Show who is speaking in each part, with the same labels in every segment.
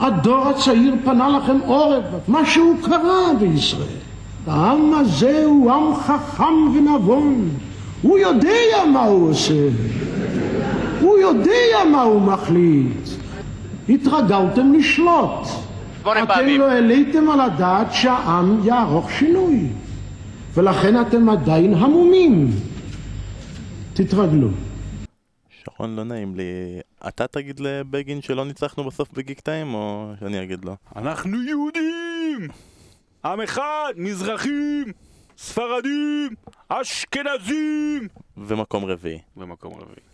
Speaker 1: הדור הצעיר פנה לכם עורף, משהו קרה בישראל. העם הזה הוא עם חכם ונבון, הוא יודע מה הוא עושה, הוא יודע מה הוא מחליט. התרגלתם לשלוט. אתם לא העליתם על הדעת שהעם יערוך שינוי, ולכן אתם עדיין המומים. תתרגלו.
Speaker 2: שרון, לא נעים לי. אתה תגיד לבגין שלא ניצחנו בסוף בגיק טיים, או שאני אגיד לו?
Speaker 3: אנחנו יהודים! עם אחד, מזרחים, ספרדים, אשכנזים!
Speaker 2: ומקום רביעי.
Speaker 3: במקום רביעי.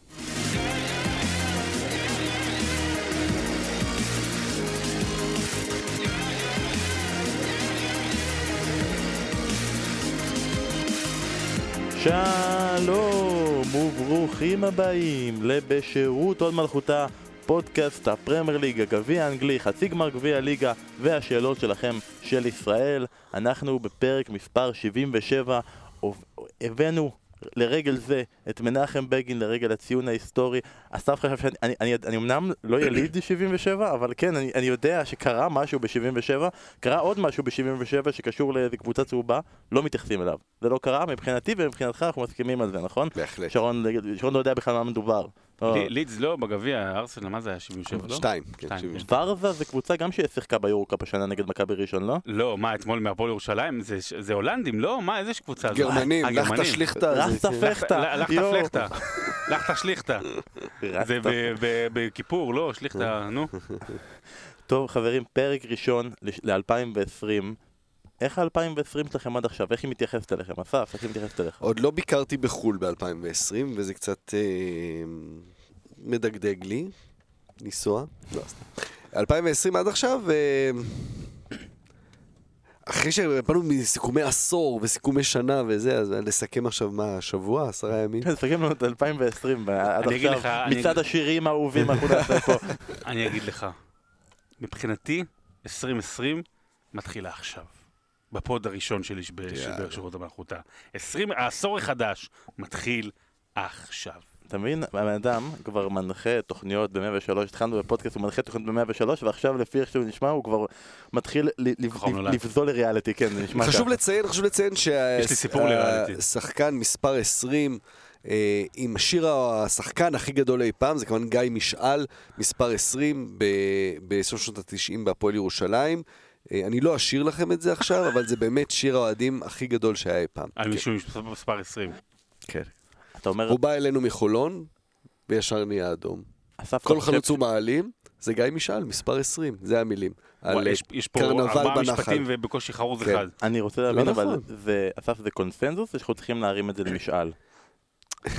Speaker 2: שלום וברוכים הבאים לבשירות עוד מלכותה, פודקאסט הפרמייר ליג, הגביע האנגלי, חצי גמר גביע הליגה והשאלות שלכם של ישראל. אנחנו בפרק מספר 77, הבאנו לרגל זה את מנחם בגין לרגל הציון ההיסטורי. אסף חשב שאני, אני, אני, אני אמנם לא יליד 77, אבל כן, אני, אני יודע שקרה משהו ב-77, קרה עוד משהו ב-77 שקשור לאיזה קבוצה צהובה, לא מתייחסים אליו. זה לא קרה מבחינתי ומבחינתך אנחנו מסכימים על זה, נכון?
Speaker 4: בהחלט.
Speaker 2: שרון, שרון לא יודע בכלל מה מדובר. לא.
Speaker 3: לי- לידס לא, בגביע, ארסנל, מה זה היה? 77, לא?
Speaker 4: שתיים, כן,
Speaker 3: שתיים,
Speaker 4: שבעים
Speaker 3: כן.
Speaker 4: ושתיים.
Speaker 2: ורזה זה קבוצה גם ששיחקה ביורוקאפ השנה נגד מכבי ראשון, לא?
Speaker 3: לא, מה, אתמול מהפועל ירושלים? זה- זה הולנדים, לא? מה, איזה קבוצה זאת?
Speaker 4: גרמנים, לך
Speaker 3: גרמנים.
Speaker 4: תשליכתה. זה-
Speaker 3: לך
Speaker 2: יואו.
Speaker 3: תפלכתה. לך תשליכתה.
Speaker 2: רסטה
Speaker 3: זה ב- ב- בכיפור, לא? שליכתה, נו.
Speaker 2: טוב חברים, פרק ראשון ל-2020. איך ה-2020 שלכם עד עכשיו? איך היא מתייחסת אליכם? אסף, איך היא מתייחסת אליך?
Speaker 4: עוד לא ביקרתי בחו"ל ב-2020, וזה קצת אה, מדגדג לי, לנסוע. לא, סתם. 2020 עד עכשיו, אה, אחרי שבאנו מסיכומי עשור וסיכומי שנה וזה, אז לסכם עכשיו מה, שבוע, עשרה ימים?
Speaker 2: כן, תסתכל לנו את 2020 עד
Speaker 3: אני אגיד
Speaker 2: עכשיו,
Speaker 3: לך, אני
Speaker 2: מצעד
Speaker 3: אגיד-
Speaker 2: השירים האהובים אנחנו נעשה פה.
Speaker 3: אני אגיד לך, מבחינתי, 2020 מתחילה עכשיו. בפוד הראשון שלי
Speaker 4: יאללה.
Speaker 3: שירות המלכותה. 20, העשור החדש מתחיל עכשיו.
Speaker 2: אתה מבין? הבן אדם כבר מנחה תוכניות ב-103, התחלנו בפודקאסט, הוא מנחה תוכניות ב-103, ועכשיו לפי איך שהוא נשמע, הוא כבר מתחיל. לבזול לריאליטי, כן, זה נשמע ככה.
Speaker 4: חשוב לציין, חשוב לציין. שהשחקן מספר 20 אה, עם שיר השחקן הכי גדול אי פעם, זה כמובן גיא משעל, מספר 20 ב- בסוף שנות ה-90 בהפועל ירושלים. אה, אני לא אשיר לכם את זה עכשיו, אבל זה באמת שיר האוהדים הכי גדול שהיה אי פעם.
Speaker 3: על מישהו מספר 20.
Speaker 4: כן.
Speaker 2: אתה אומר,
Speaker 4: הוא בא אלינו מחולון, וישר נהיה אדום. כל חלוץ הוא מעלים, זה גיא משעל, מספר 20, זה המילים. על אה,
Speaker 3: יש- פה ארבעה. משפטים ובקושי חרוז
Speaker 4: כן.
Speaker 3: אחד.
Speaker 2: אני רוצה להבין,
Speaker 4: לא
Speaker 2: אבל
Speaker 4: נכון.
Speaker 2: אסף, זה קונסנזוס, או שאנחנו צריכים להרים את זה למשאל?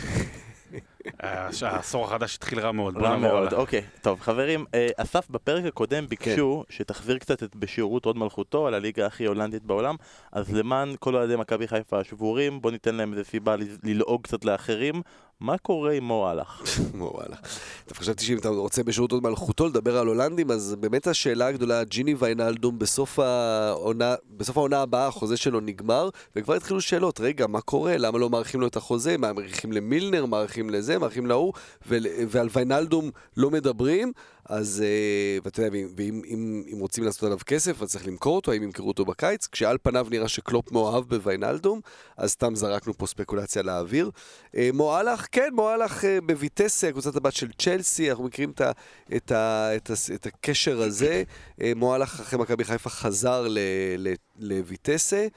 Speaker 3: העשור החדש התחיל רע מאוד. בוא
Speaker 2: רע
Speaker 3: נעבור
Speaker 2: מאוד. אוקיי. טוב, חברים, אה, אסף בפרק הקודם ביקשו שתחזיר קצת את בשירות הוד מלכותו על הליגה הכי הולנדית בעולם, אז למען כל אוהדי מכבי חיפה השבורים, בוא ניתן להם איזה סיבה ל- ללעוג קצת לאחרים. מה קורה עם מו הלך?
Speaker 4: וואלה. טוב, חשבתי שאם אתה רוצה בשירות עוד מלכותו לדבר על הולנדים, אז באמת השאלה הגדולה, ג'יני ויינלדום בסוף העונה, בסוף העונה הבאה החוזה שלו נגמר, וכבר התחילו שאלות, רגע, מה קורה? למה לא מאריכים לו את החוזה? מה, מאריכים למילנר, מאריכים לזה, מאריכים להוא, ועל ויינלדום לא מדברים, אז, אה, ואתה יודע, ואם, אם, אם רוצים לעשות עליו כסף, אז צריך למכור אותו, האם ימכרו אותו בקיץ? כשעל פניו נראה שקלופ מאוהב בוויינלדום, אז סתם זרקנו פה ספקולציה לאוויר. אה, מועלך, כן, מועלך אה, בויטסה, קבוצת הבת של צ'לסי, אנחנו מכירים את, ה, את, ה, את, ה, את הקשר הזה. מועלך אחרי מכבי חיפה חזר לויטסה.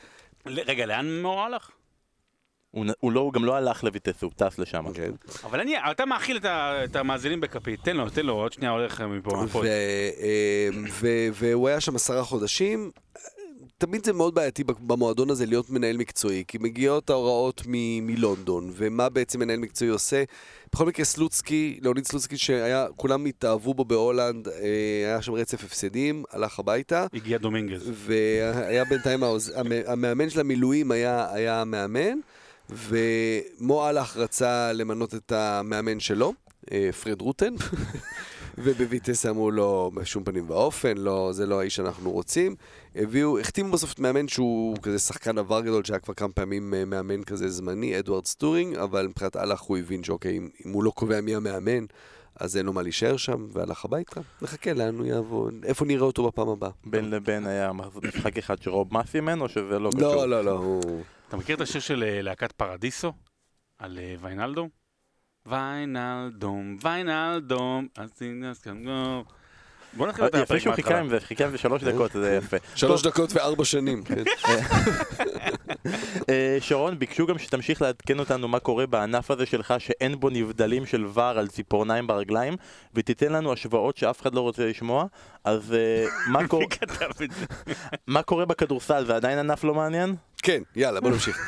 Speaker 3: רגע, לאן מאור הלך?
Speaker 2: הוא הוא לא, הוא גם לא הלך לויטס, הוא טס לשם.
Speaker 4: כן.
Speaker 3: אבל אני, אתה מאכיל את ה- את המאזינים בכפית, תן לו, תן לו, עוד שנייה הולך מפה.
Speaker 4: ו, אה, ו, והוא היה שם עשרה חודשים. תמיד זה מאוד בעייתי במועדון הזה להיות מנהל מקצועי, כי מגיעות ההוראות מ- מלונדון, ומה בעצם מנהל מקצועי עושה. בכל מקרה סלוצקי, לאוניד סלוצקי שהיה, כולם התאהבו בו בהולנד, אה, היה שם רצף הפסדים, הלך הביתה.
Speaker 3: הגיע דומינגז.
Speaker 4: והיה בינתיים, המאמן של המילואים היה, היה המאמן, ומו אהלך רצה למנות את המאמן שלו, אה, פרד רוטן, ובוויטס אמרו לו, בשום פנים ואופן, לא, זה לא האיש שאנחנו רוצים. הביאו, החתימו בסוף את מאמן שהוא כזה שחקן עבר גדול, שהיה כבר כמה פעמים אה, מאמן כזה זמני, אדוארד סטורינג, אבל מבחינת אהלך הוא הבין שאוקיי, אם, אם הוא לא קובע מי המאמן, אז אין לו מה להישאר שם, והלך הביתה. נחכה לאן הוא יעבור, איפה נראה אותו בפעם הבאה.
Speaker 2: בין לבין היה משחק אחד שרוב מה סימן, או שזה לא קשור?
Speaker 4: לא, לא, לא, הוא...
Speaker 3: אתה מכיר את השיר של אה, להקת פרדיסו? על אה, ויינלדום? ויינלדום, ויינלדום, אז לא. בוא נתחיל את
Speaker 2: יפה
Speaker 3: הפרק
Speaker 2: שהוא חיכה. עם זה, חיכה עם זה שלוש דקות, זה יפה.
Speaker 4: שלוש דקות וארבע שנים. כן.
Speaker 2: אה, שרון, ביקשו גם שתמשיך לעדכן אותנו מה קורה בענף הזה שלך, שאין בו נבדלים של ור על ציפורניים ברגליים, ותיתן לנו השוואות שאף אחד לא רוצה לשמוע. אז אה? מה קורה בכדורסל? זה עדיין ענף לא מעניין?
Speaker 4: כן, יאללה, בוא נמשיך.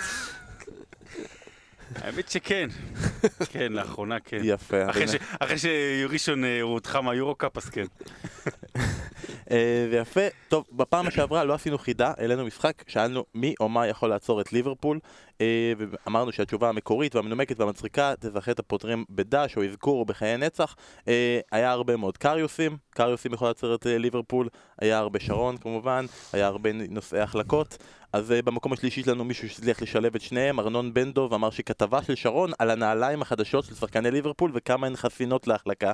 Speaker 3: האמת שכן. כן, לאחרונה כן.
Speaker 2: יפה.
Speaker 3: אחרי. ש- אחרי שראשון אה, הודחה מהיורו-קאפ, אז כן.
Speaker 2: אה, זה יפה. טוב, בפעם שעברה לא עשינו חידה, העלינו משחק, שאלנו מי או מה יכול לעצור את ליברפול, אה, ואמרנו שהתשובה המקורית והמנומקת והמצחיקה תזכה את הפותרים בדש או אזכור או בחיי נצח. היה הרבה מאוד קריוסים, קריוסים יכול לעצור את ליברפול, היה הרבה שרון כמובן, היה הרבה נושאי החלקות. אז uh, במקום השלישי שלנו מישהו שהצליח לשלב את שניהם, ארנון בן דב אמר שכתבה של שרון על הנעליים החדשות של שחקני ליברפול וכמה הן חסינות להחלקה.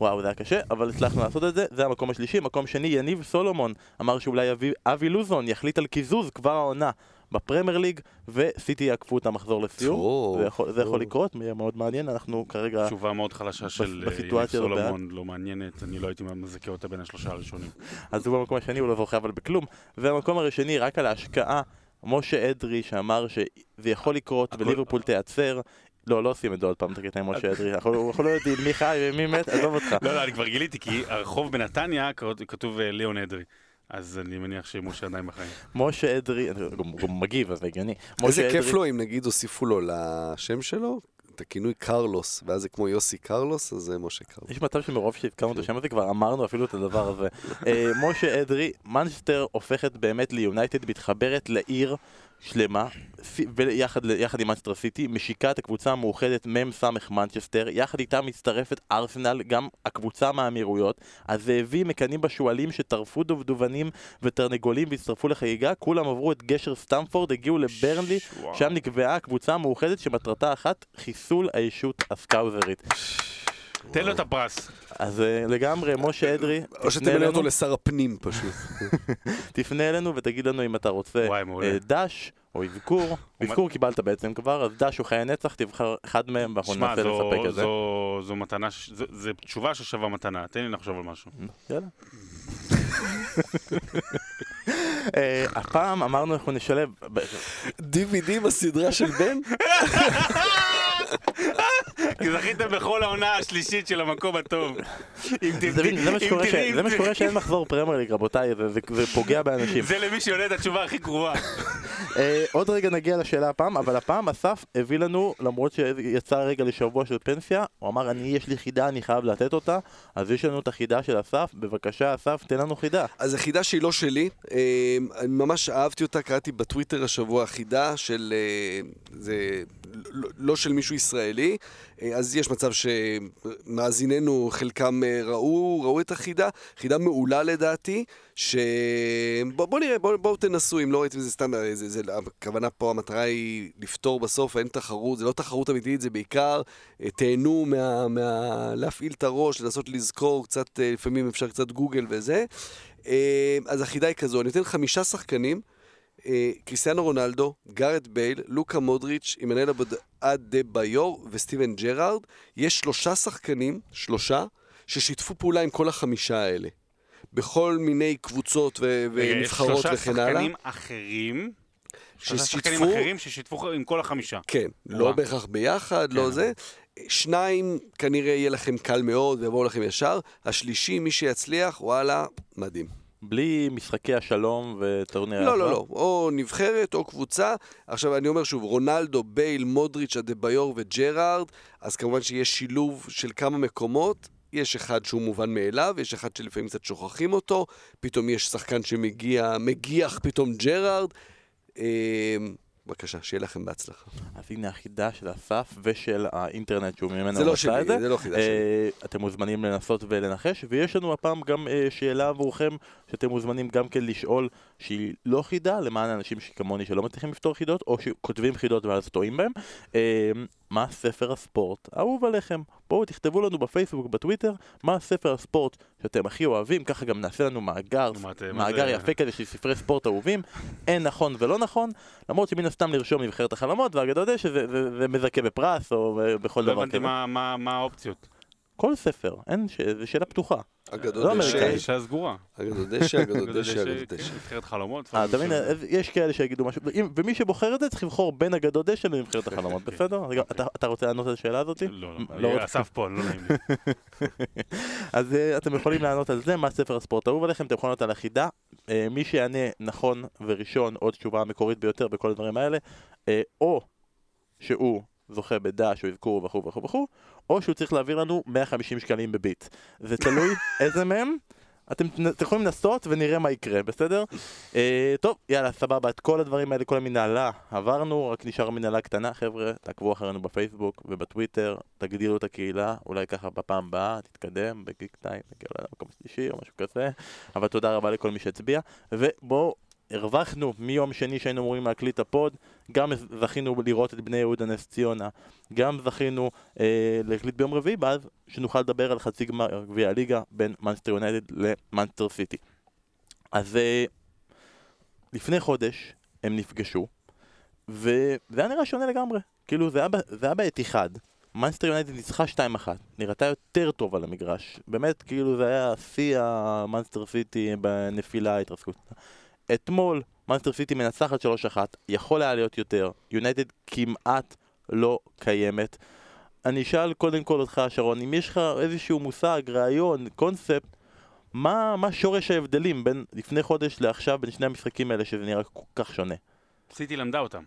Speaker 2: וואו, זה היה קשה, אבל הצלחנו לעשות את זה, זה המקום השלישי. מקום שני, יניב סולומון אמר שאולי אבי, אבי לוזון יחליט על קיזוז כבר העונה בפרמייר ליג, וסיטי יעקפו את המחזור לסיום. זה יכול, זה יכול
Speaker 4: טוב.
Speaker 2: לקרות, יהיה מאוד מעניין, אנחנו כרגע...
Speaker 3: תשובה מאוד חלשה של אה, יניב
Speaker 2: הזאת
Speaker 3: סולומון, לא מעניינת, אני לא הייתי מזכה אותה בין השלושה הראשונים.
Speaker 2: אז הוא במקום השני, הוא לא זוכה אבל בכלום. והמקום הראשני, רק על ההשקעה, משה אדרי שאמר שזה יכול לקרות וליברפול תיעצר. לא, לא עושים את זה עוד פעם, את הקטע עם משה אדרי, אנחנו אנחנו לא יודעים מי חי ומי מת, עזוב אותך.
Speaker 3: לא, לא, אני כבר גיליתי, כי הרחוב בנתניה כתוב אה, ליאון אדרי. אז אני מניח שמשה עדיין בחיים.
Speaker 2: משה אדרי, הוא גם- הוא גם מגיב, אז זה הגיוני.
Speaker 4: איזה כיף לו אם נגיד הוסיפו לו לשם שלו את הכינוי קרלוס, ואז זה כמו יוסי קרלוס, אז זה משה קרלוס.
Speaker 2: יש מצב שמרוב שהזכרנו את השם הזה כבר אמרנו אפילו את הדבר הזה. אה, משה אדרי, מנצ'סטר הופכת באמת ליונייטד, מתחברת לעיר שלמה, ויחד יחד עם מנצ'סטר סיטי, משיקה את הקבוצה המאוחדת מ"ס מנצ'סטר, יחד איתה מצטרפת ארסנל, גם הקבוצה מהאמירויות, הזאבים מקנאים בשועלים שטרפו דובדובנים ותרנגולים והצטרפו לחגיגה, כולם עברו את גשר סטמפורד, הגיעו לברנלי. שם נקבעה הקבוצה המאוחדת שמטרתה אחת, חיסול הישות הסקאוזרית.
Speaker 3: תן לו את הפרס.
Speaker 2: אז אה, לגמרי, משה אדרי,
Speaker 4: או שתמנה
Speaker 2: אלינו,
Speaker 4: אותו לשר הפנים פשוט.
Speaker 2: תפנה אלינו ותגיד לנו אם אתה רוצה. אה, דש או אזכור, אזכור קיבלת בעצם כבר, אז דש או חיי נצח, תבחר אחד מהם ואנחנו ננסה לספק את זה.
Speaker 3: זו- זו מתנה, זו- תשובה ששווה מתנה, תן לי לחשוב על משהו.
Speaker 2: יאללה. אה, הפעם אמרנו אנחנו נשלב,
Speaker 4: DVD בסדרה של בן?
Speaker 3: כי זכיתם בכל העונה השלישית של המקום הטוב. אם
Speaker 2: זה מה שקורה שאין מחזור פרמייר ליג רבותיי, זה- פוגע באנשים.
Speaker 3: זה למי שיודע את התשובה הכי גרועה.
Speaker 2: אה, עוד רגע נגיע לשאלה הפעם, אבל הפעם אסף הביא לנו, למרות שיצא רגע לשבוע של פנסיה, הוא אמר, אני, יש לי חידה, אני חייב לתת אותה, אז יש לנו את החידה של אסף, בבקשה אסף, תן לנו חידה.
Speaker 4: אז החידה שהיא לא שלי, אה, אני ממש אהבתי אותה, קראתי בטוויטר השבוע חידה של... אה, זה לא- של מישהו ישראלי, אה, אז יש מצב שמאזיננו, חלקם אה, ראו, ראו את החידה, חידה מעולה לדעתי, ש... בוא, נראה, בואו בוא תנסו, אם לא ראיתם זה סתם, אה, זה, זה, הכוונה פה, המטרה היא לפתור בסוף, אין תחרות, זה לא תחרות אמיתית, זה בעיקר תהנו מה, מה... להפעיל את הראש, לנסות לזכור קצת, לפעמים אפשר קצת גוגל וזה. אז החידה היא כזו, אני אתן חמישה שחקנים, אה, קריסטיאנו רונלדו, גארד בייל, לוקה מודריץ', עמנואל אדבאיור וסטיבן ג'רארד. יש שלושה שחקנים, שלושה, ששיתפו פעולה עם כל החמישה האלה. בכל מיני קבוצות ו- ונבחרות
Speaker 3: שלושה
Speaker 4: וכן הלאה.
Speaker 3: שחקנים אחרים, שלושה שחקנים אחרים ששיתפו עם כל החמישה.
Speaker 4: כן, לא. בהכרח ביחד, לא
Speaker 3: כן.
Speaker 4: זה. שניים, כנראה יהיה לכם קל מאוד ויבואו לכם ישר. השלישי, מי שיצליח, וואלה, מדהים.
Speaker 2: בלי משחקי השלום וטורניר
Speaker 4: לא, לא. לא. או נבחרת או קבוצה. עכשיו, אני אומר שוב, רונלדו, בייל, מודריץ', אדה-ביור וג'רארד, אז כמובן שיש שילוב של כמה מקומות. יש אחד שהוא מובן מאליו, יש אחד שלפעמים קצת שוכחים אותו, פתאום יש שחקן שמגיע, מגיח פתאום ג'רארד. אה, בבקשה, שיהיה לכם בהצלחה.
Speaker 2: אז הנה החידה של אסף ושל האינטרנט שהוא ממנו
Speaker 4: זה לא שלי,
Speaker 2: זה.
Speaker 4: זה לא חידה
Speaker 2: אה,
Speaker 4: שלי.
Speaker 2: אתם מוזמנים לנסות ולנחש, ויש לנו הפעם גם אה, שאלה עבורכם, שאתם מוזמנים גם כן לשאול שהיא לא חידה, למען האנשים שכמוני שלא מצליחים לפתור חידות, או שכותבים חידות ואז טועים בהם. אה, מה ספר הספורט האהוב עליכם? בואו תכתבו לנו בפייסבוק, בטוויטר, מה ספר הספורט שאתם הכי אוהבים, ככה גם נעשה לנו מאגר, מאגר יפה כזה של ספרי ספורט אהובים. אין נכון ולא נכון, למרות שמן הסתם לרשום נבחרת החלומות, והאגדות זה שזה זה, זה מזכה בפרס או בכל
Speaker 3: לא
Speaker 2: דבר
Speaker 3: הבנתי
Speaker 2: כזה.
Speaker 3: מה- מה מה האופציות.
Speaker 2: כל ספר, אין, ש... זו שאלה פתוחה.
Speaker 4: אגדות
Speaker 2: לא
Speaker 4: דשא.
Speaker 3: אישה סגורה.
Speaker 4: אגדות דשא, אגדות דשא, אגדות
Speaker 3: דשא,
Speaker 4: דשא.
Speaker 3: נבחרת חלומות.
Speaker 2: אה, אתה מבין, יש כאלה שיגידו משהו, אם- ומי שבוחר את זה צריך לבחור בין אגדות דשא לנבחרת החלומות. בסדר? אתה- אתה רוצה לענות על השאלה הזאת?
Speaker 3: לא,
Speaker 2: לא
Speaker 3: לא,
Speaker 2: רוצה.
Speaker 3: אסף פה, לא נעים לי.
Speaker 2: אז אה, אתם יכולים לענות על זה, מה ספר הספורט האהוב עליכם, אתם יכולים לענות על החידה. אה, מי שיענה נכון וראשון, או תשובה המקורית ביותר בכל הדברים האלה, אה, או שהוא זוכה בדש או אזכור וכו' וכו' וכו', או שהוא צריך להעביר לנו 150 שקלים בביט. זה תלוי איזה מהם. אתם אתם יכולים לנסות ונראה מה יקרה, בסדר? אה, טוב, יאללה, סבבה, את כל הדברים האלה, כל המנהלה עברנו, רק נשאר מנהלה קטנה, חבר'ה, תעקבו אחרינו בפייסבוק ובטוויטר, תגדילו את הקהילה, אולי ככה בפעם הבאה, תתקדם בגיק טיים, נגיע למקום שלישי או משהו כזה, אבל תודה רבה לכל מי שהצביע, ובואו, הרווחנו מיום שני שהיינו אמורים להקליט הפוד, גם זכינו לראות את בני יהודה נס ציונה, גם זכינו אה, להקליט ביום רביעי, ואז שנוכל לדבר על חצי גמר גביע הליגה בין מנצ'סטר יונייטד למנצ'סטר סיטי. אז אה, לפני חודש הם נפגשו, וזה היה נראה שונה לגמרי. כאילו זה היה, זה היה באתיחאד. מנצ'סטר יונייטד ניצחה 2-1, נראתה יותר טוב על המגרש. באמת, כאילו זה היה שיא המנצ'סטר סיטי בנפילה, התרסקות. אתמול מנסטר סיטי מנצחת 3-1, יכול היה להיות יותר. יונייטד כמעט לא קיימת. אני אשאל קודם כל אותך, שרון, אם יש לך איזשהו מושג, רעיון, קונספט, מה, מה שורש ההבדלים בין לפני חודש לעכשיו, בין שני המשחקים האלה, שזה נראה כל כך שונה?
Speaker 3: סיטי למדה אותם.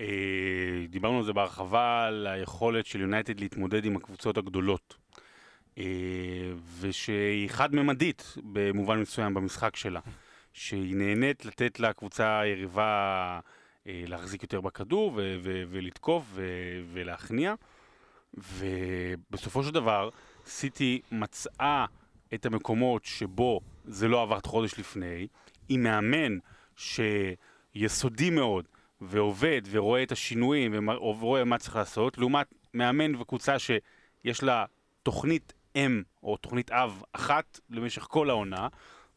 Speaker 3: אה, דיברנו על זה בהרחבה, על היכולת של יונייטד להתמודד עם הקבוצות הגדולות. אה, ושהיא חד-ממדית במובן מסוים במשחק שלה. שהיא נהנית לתת לקבוצה היריבה אה, להחזיק יותר בכדור ו- ו- ולתקוף ו- ולהכניע. ובסופו של דבר, סיטי מצאה את המקומות שבו זה לא עבר חודש לפני, עם מאמן שיסודי מאוד, ועובד, ורואה את השינויים, ורואה מה צריך לעשות, לעומת מאמן וקבוצה שיש לה תוכנית אם, או תוכנית אב אחת למשך כל העונה,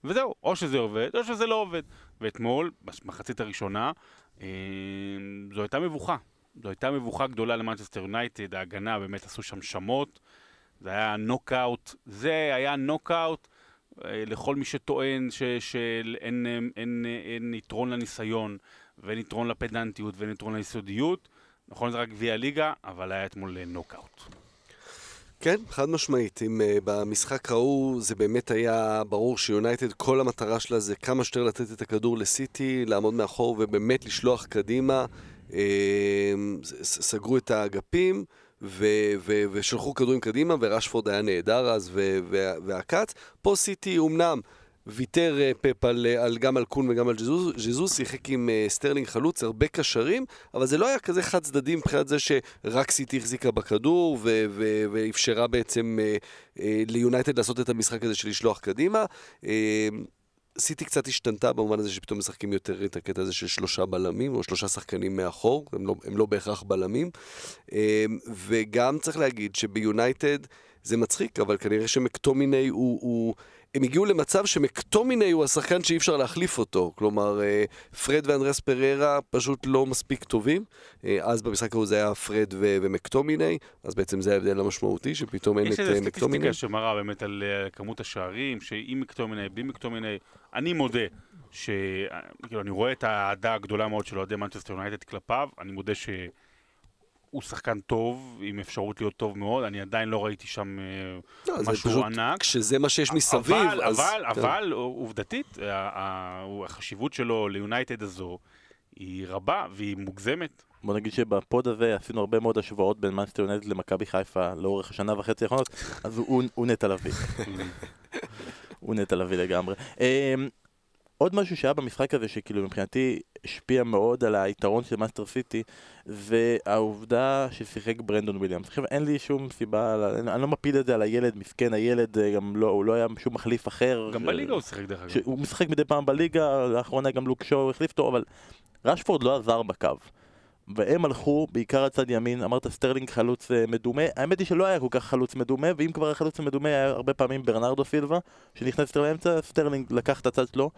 Speaker 3: וזהו, או שזה עובד, או שזה לא עובד. ואתמול, במחצית הראשונה, אה, זו הייתה מבוכה. זו הייתה מבוכה גדולה למנצ'סטר יונייטד, ההגנה באמת עשו שם שמות, זה היה נוקאוט, זה היה נוקאוט אה, לכל מי שטוען שאין אין, אין, אין, אין יתרון לניסיון, ואין יתרון לפדנטיות, ואין יתרון ליסודיות. נכון, זה רק גביע ליגה, אבל היה אתמול נוקאוט.
Speaker 4: כן, חד משמעית. אם אה, במשחק ההוא, זה באמת היה ברור שיונייטד, כל המטרה שלה זה כמה שיותר לתת את הכדור לסיטי, לעמוד מאחור ובאמת לשלוח קדימה. ס- סגרו את האגפים. ו- ו- ושלחו כדורים קדימה, ורשפורד היה נהדר אז, ו- ו- ועקץ. פה סיטי אומנם ויתר אה, פפ על, אה, על, גם על קון וגם על ג'זוז, ג'זוס, שיחק עם אה, סטרלינג חלוץ, הרבה קשרים, אבל זה לא היה כזה חד צדדי מבחינת זה שרק סיטי החזיקה בכדור ו- ו- ואפשרה בעצם ליונייטד לעשות את המשחק הזה של לשלוח קדימה. אה, סיטי קצת השתנתה במובן הזה שפתאום משחקים יותר את הקטע הזה של שלושה בלמים או שלושה שחקנים מאחור, הם לא, הם לא בהכרח בלמים. וגם צריך להגיד שביונייטד זה מצחיק, אבל כנראה שמקטומיני הוא... הוא הם הגיעו למצב שמקטומיני הוא השחקן שאי אפשר להחליף אותו. כלומר, אה, פרד ואנדראס פריירה פשוט לא מספיק טובים. אה, אז במשחק ההוא זה היה פרד ו- ומקטומיני, אז בעצם זה ההבדל המשמעותי, שפתאום אין
Speaker 3: יש
Speaker 4: את
Speaker 3: איזו
Speaker 4: אה, מקטומיני.
Speaker 3: סטטיסטיקה שמראה באמת על כמות השערים, שעם מקטומיני, בלי מקטומיני, אני מודה ש... כאילו, אני רואה את האהדה הגדולה מאוד של אוהדי מנצ'סטר יונייטד כלפיו, אני מודה שהוא שחקן טוב, עם אפשרות להיות טוב מאוד, אני עדיין לא ראיתי שם אה,
Speaker 4: לא,
Speaker 3: משהו
Speaker 4: פשוט,
Speaker 3: ענק.
Speaker 4: כשזה מה שיש מסביב,
Speaker 3: אבל,
Speaker 4: אז...
Speaker 3: אבל,
Speaker 4: כן.
Speaker 3: אבל, עובדתית, החשיבות שלו ליונייטד הזו היא רבה והיא מוגזמת.
Speaker 2: בוא נגיד שבפוד הזה עשינו הרבה מאוד השוואות בין מנצ'סטר יונייטד למכבי חיפה לאורך השנה וחצי האחרונות, אז הוא, הוא נטע לביא. הוא נטע לביא לגמרי. עוד משהו שהיה במשחק הזה, שכאילו מבחינתי השפיע מאוד על היתרון של מנצ'סטר סיטי, זה העובדה ששיחק ברנדון וויליאמס. עכשיו, אין לי שום סיבה, אני, לא מפיל את זה על הילד, מסכן הילד, אה, גם לא, הוא לא היה שום מחליף אחר.
Speaker 3: גם בליגה הוא שיחק דרך אגב.
Speaker 2: הוא משחק מדי פעם בליגה, לאחרונה גם לוק שואו החליף אותו, אבל רשפורד לא עזר בקו. והם הלכו בעיקר הצד ימין, אמרת סטרלינג חלוץ אה, מדומה, האמת היא שלא היה כל כך חלוץ מדומה, ואם כבר החלוץ המדומה היה הרבה פעמים ברנרדו סילבה, שנכנס יותר לאמצע, סטרלינג לקח את הצד שלו,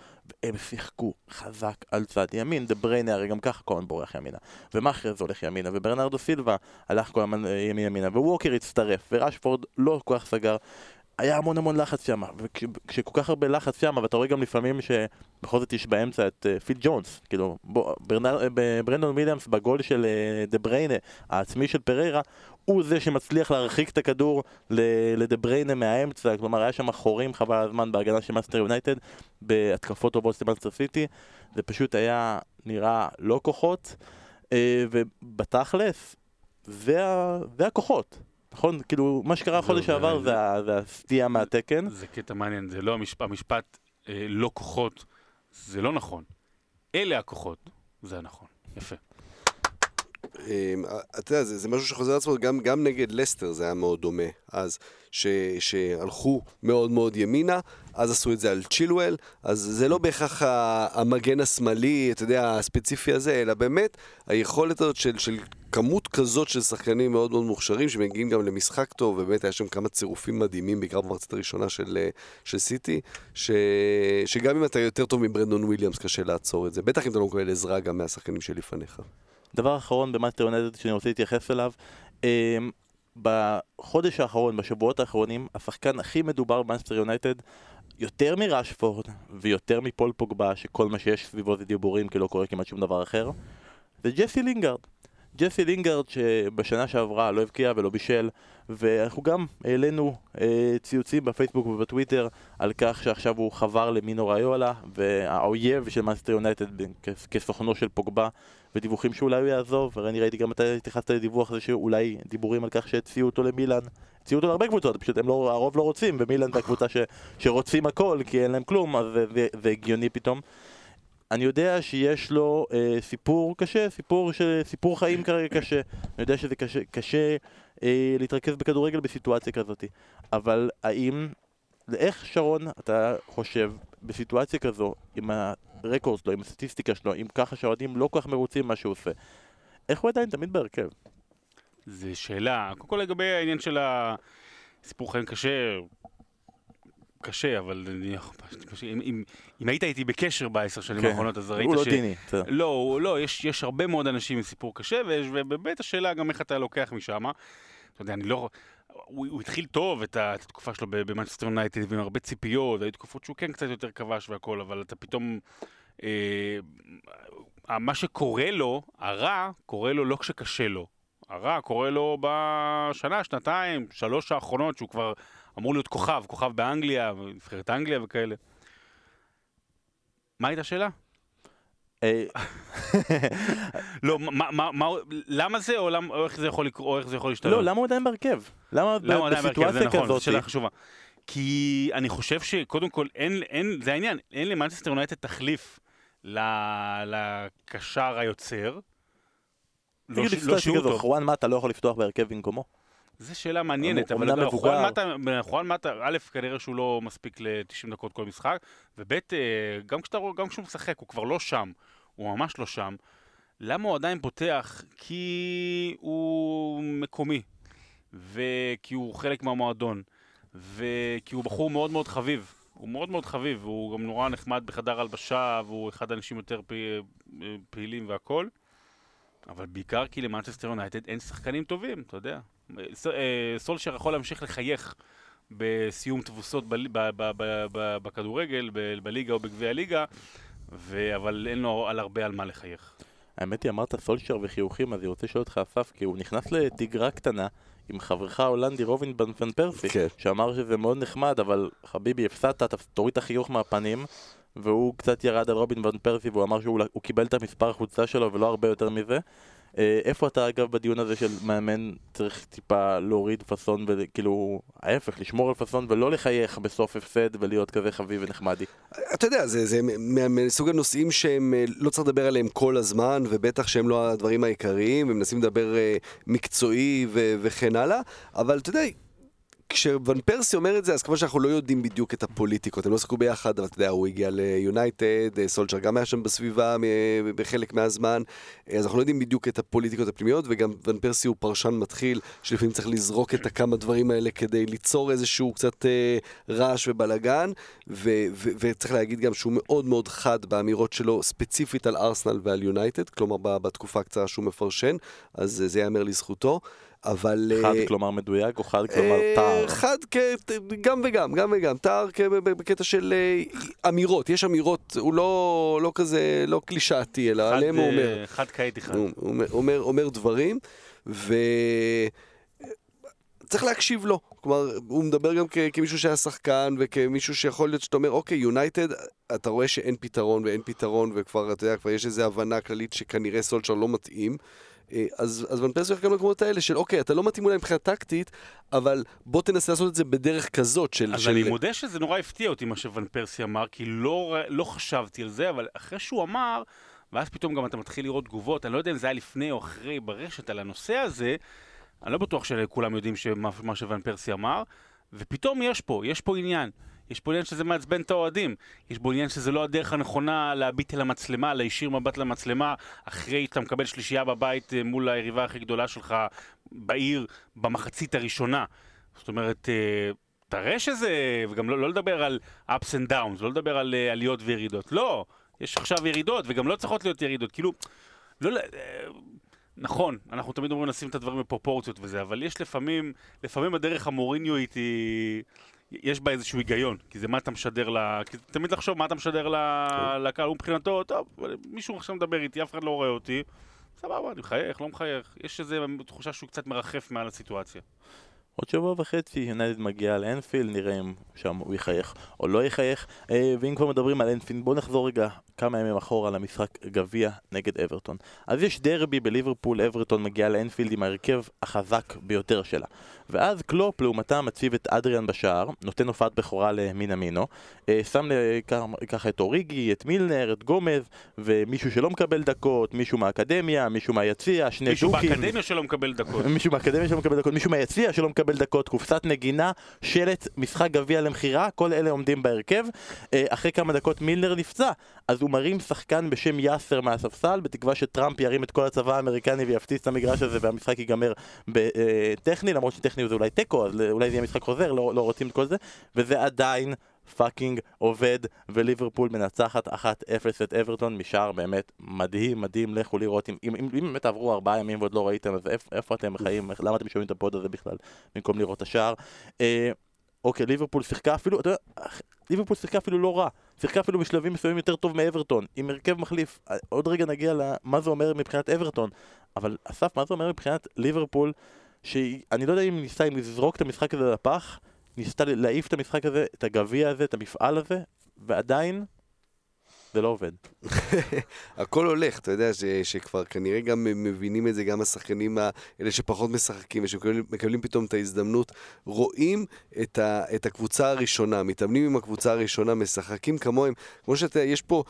Speaker 2: והם שיחקו חזק על צד ימין, דה בריינה הרי גם ככה כל הזמן בורח ימינה, ומאחרז הולך ימינה, וברנרדו סילבה הלך כל הזמן ימינה, וווקר הצטרף, ורשפורד לא כל כך סגר, היה המון המון לחץ שם, וכשכל כך הרבה לחץ שם, ואתה רואה גם לפעמים שבכל זאת יש באמצע את אה, פיל ג'ונס, כאילו, ברנדון וויליאמס בגול של אה, דה בריינה, העצמי של פריירה, הוא זה שמצליח להרחיק את הכדור לדה בריינה מהאמצע, כלומר היה שם חורים חבל על הזמן בהגנה של מנצ'סטר יונייטד, בהתקפות טובות של מנצ'סטר סיטי, זה פשוט היה נראה לא כוחות, אה, ובתכלס, זה, זה הכוחות. נכון? כאילו, מה שקרה החודש שעבר זה הסטייה מהתקן.
Speaker 3: זה קטע מעניין, זה לא המשפט, המשפט אה, לא כוחות, זה לא נכון. אלה הכוחות, זה הנכון. יפה.
Speaker 4: אמ, אתה יודע, זה, משהו שחוזר לעצמו, גם, גם נגד לסטר זה היה מאוד דומה. אז ש, שהלכו מאוד מאוד ימינה, אז עשו את זה על צ'ילואל, אז זה לא בהכרח המגן השמאלי, אתה יודע, הספציפי הזה, אלא באמת היכולת הזאת של, של כמות כזאת של שחקנים מאוד מאוד מוכשרים, שמגיעים גם למשחק טוב, ובאמת היה שם כמה צירופים מדהימים, בעיקר במחצית הראשונה של, של סיטי, ש, שגם אם אתה יותר טוב מברנדון וויליאמס, קשה לעצור את זה. בטח אם אתה לא מקבל עזרה גם מהשחקנים שלפניך.
Speaker 2: דבר אחרון במנצ'סטר יונייטד שאני רוצה להתייחס אליו, אמ, בחודש האחרון, בשבועות האחרונים, השחקן הכי מדובר במנצ'סטר יונייטד, יותר מרשפורד ויותר מפול פוגבה, שכל מה שיש סביבו זה דיבורים כי לא קורה כמעט שום דבר אחר, זה ג'סי לינגארד. ג'סי לינגארד שבשנה שעברה לא הבקיע ולא בישל ואנחנו גם העלינו אה, ציוצים בפייסבוק ובטוויטר על כך שעכשיו הוא חבר למינו ראיולה והאויב של מנצ'סטר יונייטד כסוכנו של פוגבה ודיווחים שאולי הוא יעזוב ואני ראיתי גם אתה התייחסת לדיווח הזה שאולי דיבורים על כך שהציעו אותו למילאן. הציעו אותו להרבה קבוצות, פשוט הם לא, הרוב לא רוצים ומילאן זה הקבוצה ש, שרוצים הכל כי אין להם כלום אז זה, זה, זה הגיוני פתאום אני יודע שיש לו אה, סיפור קשה, סיפור, של, סיפור חיים כרגע קשה. אני יודע שזה קשה, קשה אה, להתרכז בכדורגל בסיטואציה כזאת. אבל האם, איך שרון, אתה חושב, בסיטואציה כזו, עם הרקורד שלו, עם הסטטיסטיקה שלו, עם ככה שהאוהדים לא כל כך מרוצים ממה שהוא עושה, איך הוא עדיין תמיד בהרכב?
Speaker 3: זו שאלה. קודם כל לגבי העניין של הסיפור חיים קשה, קשה, אבל אני, אם, אם, אם היית איתי בקשר בעשר שנים כן. האחרונות, אז ראית
Speaker 2: ש... הוא לא דיני.
Speaker 3: לא, לא, יש, יש הרבה מאוד אנשים עם סיפור קשה, ובאמת השאלה גם איך אתה לוקח משם. אתה יודע, אני לא... הוא, הוא התחיל טוב את, התקופה שלו במנצ'סטר יונייטד ועם הרבה ציפיות, היו תקופות שהוא כן קצת יותר כבש והכל, אבל אתה פתאום... אה, מה שקורה לו, הרע, קורה לו לא כשקשה לו. הרע קורה לו בשנה, שנתיים, שלוש האחרונות, שהוא כבר אמור להיות כוכב, כוכב באנגליה, נבחרת אנגליה וכאלה. מה הייתה השאלה? אה, לא, מה, מה, מה, למה זה, או, למה, או איך זה יכול לקרות, או איך זה יכול להשתלם?
Speaker 2: לא, למה הוא עדיין בהרכב? למה
Speaker 3: למה בסיטואציה כזאת? זו שאלה חשובה. כי אני חושב שקודם כל, אין, אין, זה העניין, אין למנצ'סטר יונייטד תחליף לקשר היוצר.
Speaker 2: לא, לא שהוא טוב. חואן מה, אתה לא יכול לפתוח בהרכב במקומו?
Speaker 3: זו שאלה מעניינת, אבל חואן מטה, א', כנראה שהוא לא מספיק ל-90 דקות כל משחק, וב', אה, גם כשהוא משחק, הוא כבר לא שם, הוא ממש לא שם. למה הוא עדיין פותח? כי הוא מקומי, וכי הוא חלק מהמועדון, וכי הוא בחור מאוד מאוד חביב. הוא מאוד מאוד חביב, והוא גם נורא נחמד בחדר הלבשה, והוא אחד האנשים יותר פעילים והכול. אבל בעיקר כי למנצ'סטר יונייטד אין שחקנים טובים, אתה יודע. אה, סולשר יכול להמשיך לחייך בסיום תבוסות בכדורגל, בליגה או בגביע הליגה, אבל אין לו על הרבה על מה לחייך.
Speaker 2: האמת היא, אמרת סולשר וחיוכים, אז אני רוצה לשאול אותך, אסף, כי הוא נכנס לתגרה קטנה עם חברך ההולנדי רובין בן פרסי, כן. שאמר שזה מאוד נחמד, אבל חביבי, הפסדת, תוריד את החיוך מהפנים, והוא קצת ירד על רובין בן פרסי, והוא אמר שהוא קיבל את המספר החוצה שלו ולא הרבה יותר מזה. אה, איפה אתה אגב בדיון הזה של מאמן צריך טיפה להוריד פאסון וכאילו ההפך, לשמור על פאסון ולא לחייך בסוף הפסד ולהיות כזה חביב ונחמדי?
Speaker 4: אתה יודע, זה, זה מסוג הנושאים שהם אה, לא צריך לדבר עליהם כל הזמן, ובטח שהם לא הדברים העיקריים, ומנסים לדבר אה, מקצועי ו- וכן הלאה, אבל אתה יודע, כשוון פרסי אומר את זה, אז כמו שאנחנו לא יודעים בדיוק את הפוליטיקות, הם לא שיחקו ביחד, אבל אתה יודע, הוא הגיע ליונייטד, אה, סולשאר גם היה שם בסביבה בחלק מהזמן, אה, אז אנחנו לא יודעים בדיוק את הפוליטיקות הפנימיות, וגם ון פרסי הוא פרשן מתחיל, שלפעמים צריך לזרוק את הכמה דברים האלה כדי ליצור איזשהו קצת אה, רעש ובלאגן, וצריך להגיד גם שהוא מאוד מאוד חד באמירות שלו, ספציפית על ארסנל ועל יונייטד, כלומר בתקופה הקצרה שהוא מפרשן, אז זה ייאמר לזכותו. אבל...
Speaker 2: חד אה, כלומר מדויק או חד כלומר אה, טהר?
Speaker 4: חד גם וגם, גם וגם. טהר בקטע של אה, אמירות, יש אמירות, הוא לא, לא כזה, לא קלישאתי, אלא עליהם הוא אומר.
Speaker 3: חד כעת אחד.
Speaker 4: הוא אומר, אומר דברים, ו... צריך להקשיב לו. כלומר, הוא מדבר גם כמישהו שהיה שחקן וכמישהו שיכול להיות שאתה אומר, אוקיי, יונייטד, אתה רואה שאין פתרון ואין פתרון, וכבר, אתה יודע, כבר יש איזו הבנה כללית שכנראה סולצ'ר לא מתאים. אה, אז, אז ון פרסי הולך גם למקומות האלה של אוקיי, אתה לא מתאים אולי מבחינה טקטית, אבל בוא תנסה לעשות את זה בדרך כזאת של...
Speaker 3: אז
Speaker 4: של...
Speaker 3: אני מודה שזה נורא הפתיע אותי מה שוון פרסי אמר, כי לא, לא חשבתי על זה, אבל אחרי שהוא אמר, ואז פתאום גם אתה מתחיל לראות תגובות, אני לא יודע אם זה היה לפני או אחרי ברשת על הנושא הזה, אני לא בטוח שכולם יודעים שמה, מה שוון פרסי אמר, ופתאום יש פה, יש פה עניין. יש פה עניין שזה מעצבן את האוהדים. יש פה עניין שזה לא הדרך הנכונה להביט אל המצלמה, להישיר מבט למצלמה, אחרי שאתה מקבל שלישייה בבית אה, מול היריבה הכי גדולה שלך בעיר במחצית הראשונה. זאת אומרת, אה, תראה שזה, וגם לא, לא לדבר על ups and downs, לא לדבר על uh, עליות וירידות. לא, יש עכשיו ירידות, וגם לא צריכות להיות ירידות. כאילו, לא... נכון, אנחנו תמיד אומרים לשים את הדברים בפרופורציות וזה, אבל יש לפעמים, לפעמים הדרך המוריניואית היא... יש בה איזשהו היגיון, כי זה מה אתה משדר ל... כי תמיד לחשוב מה אתה משדר כן. לקהל, הוא מבחינתו, טוב, מישהו עכשיו מדבר איתי, אף אחד לא רואה אותי, סבבה, אני מחייך, לא מחייך, יש איזו תחושה שהוא קצת מרחף מעל הסיטואציה.
Speaker 2: עוד שבוע וחצי יונייטד מגיע לאנפילד, נראה אם שם הוא יחייך או לא יחייך. אה, ואם כבר מדברים על אנפילד, בואו נחזור רגע כמה ימים אחורה למשחק גביע נגד אברטון. אז יש דרבי בליברפול, אברטון מגיעה לאנפילד עם ההרכב החזק ביותר שלה. ואז קלופ לעומתם מציב את אדריאן בשער, נותן הופעת בכורה למינה מינו, אה, שם ככה את אוריגי, את מילנר, את גומז, ומישהו שלא מקבל דקות, מישהו מהאקדמיה, מישהו מהיציע, שני
Speaker 3: מישהו דוקים. מישהו באקדמיה שלא מקבל דקות.
Speaker 2: מישהו מהאקדמיה שלא מקבל דקות, מישהו מהיציע שלא מקבל דקות, קופסת נגינה, שלט, משחק גביע למכירה, כל אלה עומדים בהרכב. אה, אחרי כמה דקות מילנר נפצע, אז הוא מרים שחקן בשם יאסר מהספסל, בתקווה שטראמפ ירים את כל הצבא האמריקני ויפציץ את המגרש הזה והמשחק ייגמר בטכני, למרות שטכני זה אולי תיקו, אז אולי זה יהיה משחק חוזר, לא, לא רוצים את כל זה, וזה עדיין fucking עובד, וליברפול מנצחת 1-0 את אברטון משער באמת מדהים, מדהים, לכו לראות, אם, אם, אם באמת עברו ארבעה ימים ועוד לא ראיתם, אז איפה, איפה אתם חיים, למה אתם שומעים את ה pod הזה בכלל, במקום לראות את השער. אה, אוקיי, ליברפול שיחקה אפילו, אתה יודע, ליברפול שיחקה אפילו לא רע, שיחקה אפילו בשלבים מסוימים יותר טוב מאברטון, עם הרכב מחליף, עוד רגע נגיע למה זה אומר מבחינת אברטון, אבל אסף, מה זה אומר מבחינת ליברפול, שאני לא יודע אם ניסה אם לזרוק את המשחק הזה לפח, ניסתה להעיף את המשחק הזה, את הגביע הזה, את המפעל הזה, ועדיין זה לא עובד.
Speaker 4: הכל הולך, אתה יודע ש, שכבר כנראה גם מבינים את זה גם השחקנים האלה שפחות משחקים ושמקבלים פתאום את ההזדמנות, רואים את, ה, את הקבוצה הראשונה, מתאמנים עם הקבוצה הראשונה, משחקים כמוהם. כמו שאתה יודע, יש פה,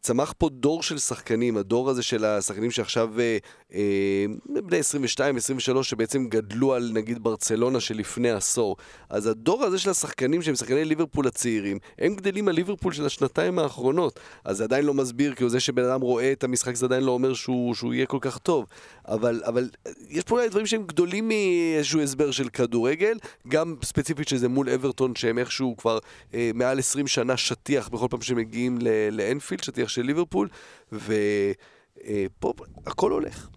Speaker 4: צמח פה דור של שחקנים, הדור הזה של השחקנים שעכשיו אה, אה, בני 22, 23, שבעצם גדלו על נגיד ברצלונה שלפני עשור. אז הדור הזה של השחקנים שהם שחקני ליברפול הצעירים, הם גדלים על ליברפול של השנתיים האחרונות. אז זה עדיין לא מסביר, כי זה שבן אדם רואה את המשחק זה עדיין לא אומר שהוא, שהוא יהיה כל כך טוב. אבל, אבל יש פה אולי דברים שהם גדולים מאיזשהו הסבר של כדורגל, גם ספציפית שזה מול אברטון, שהם איכשהו כבר אה, מעל 20 שנה שטיח בכל פעם שהם מגיעים לאנפילד, שטיח של ליברפול, ופה אה, הכל הולך.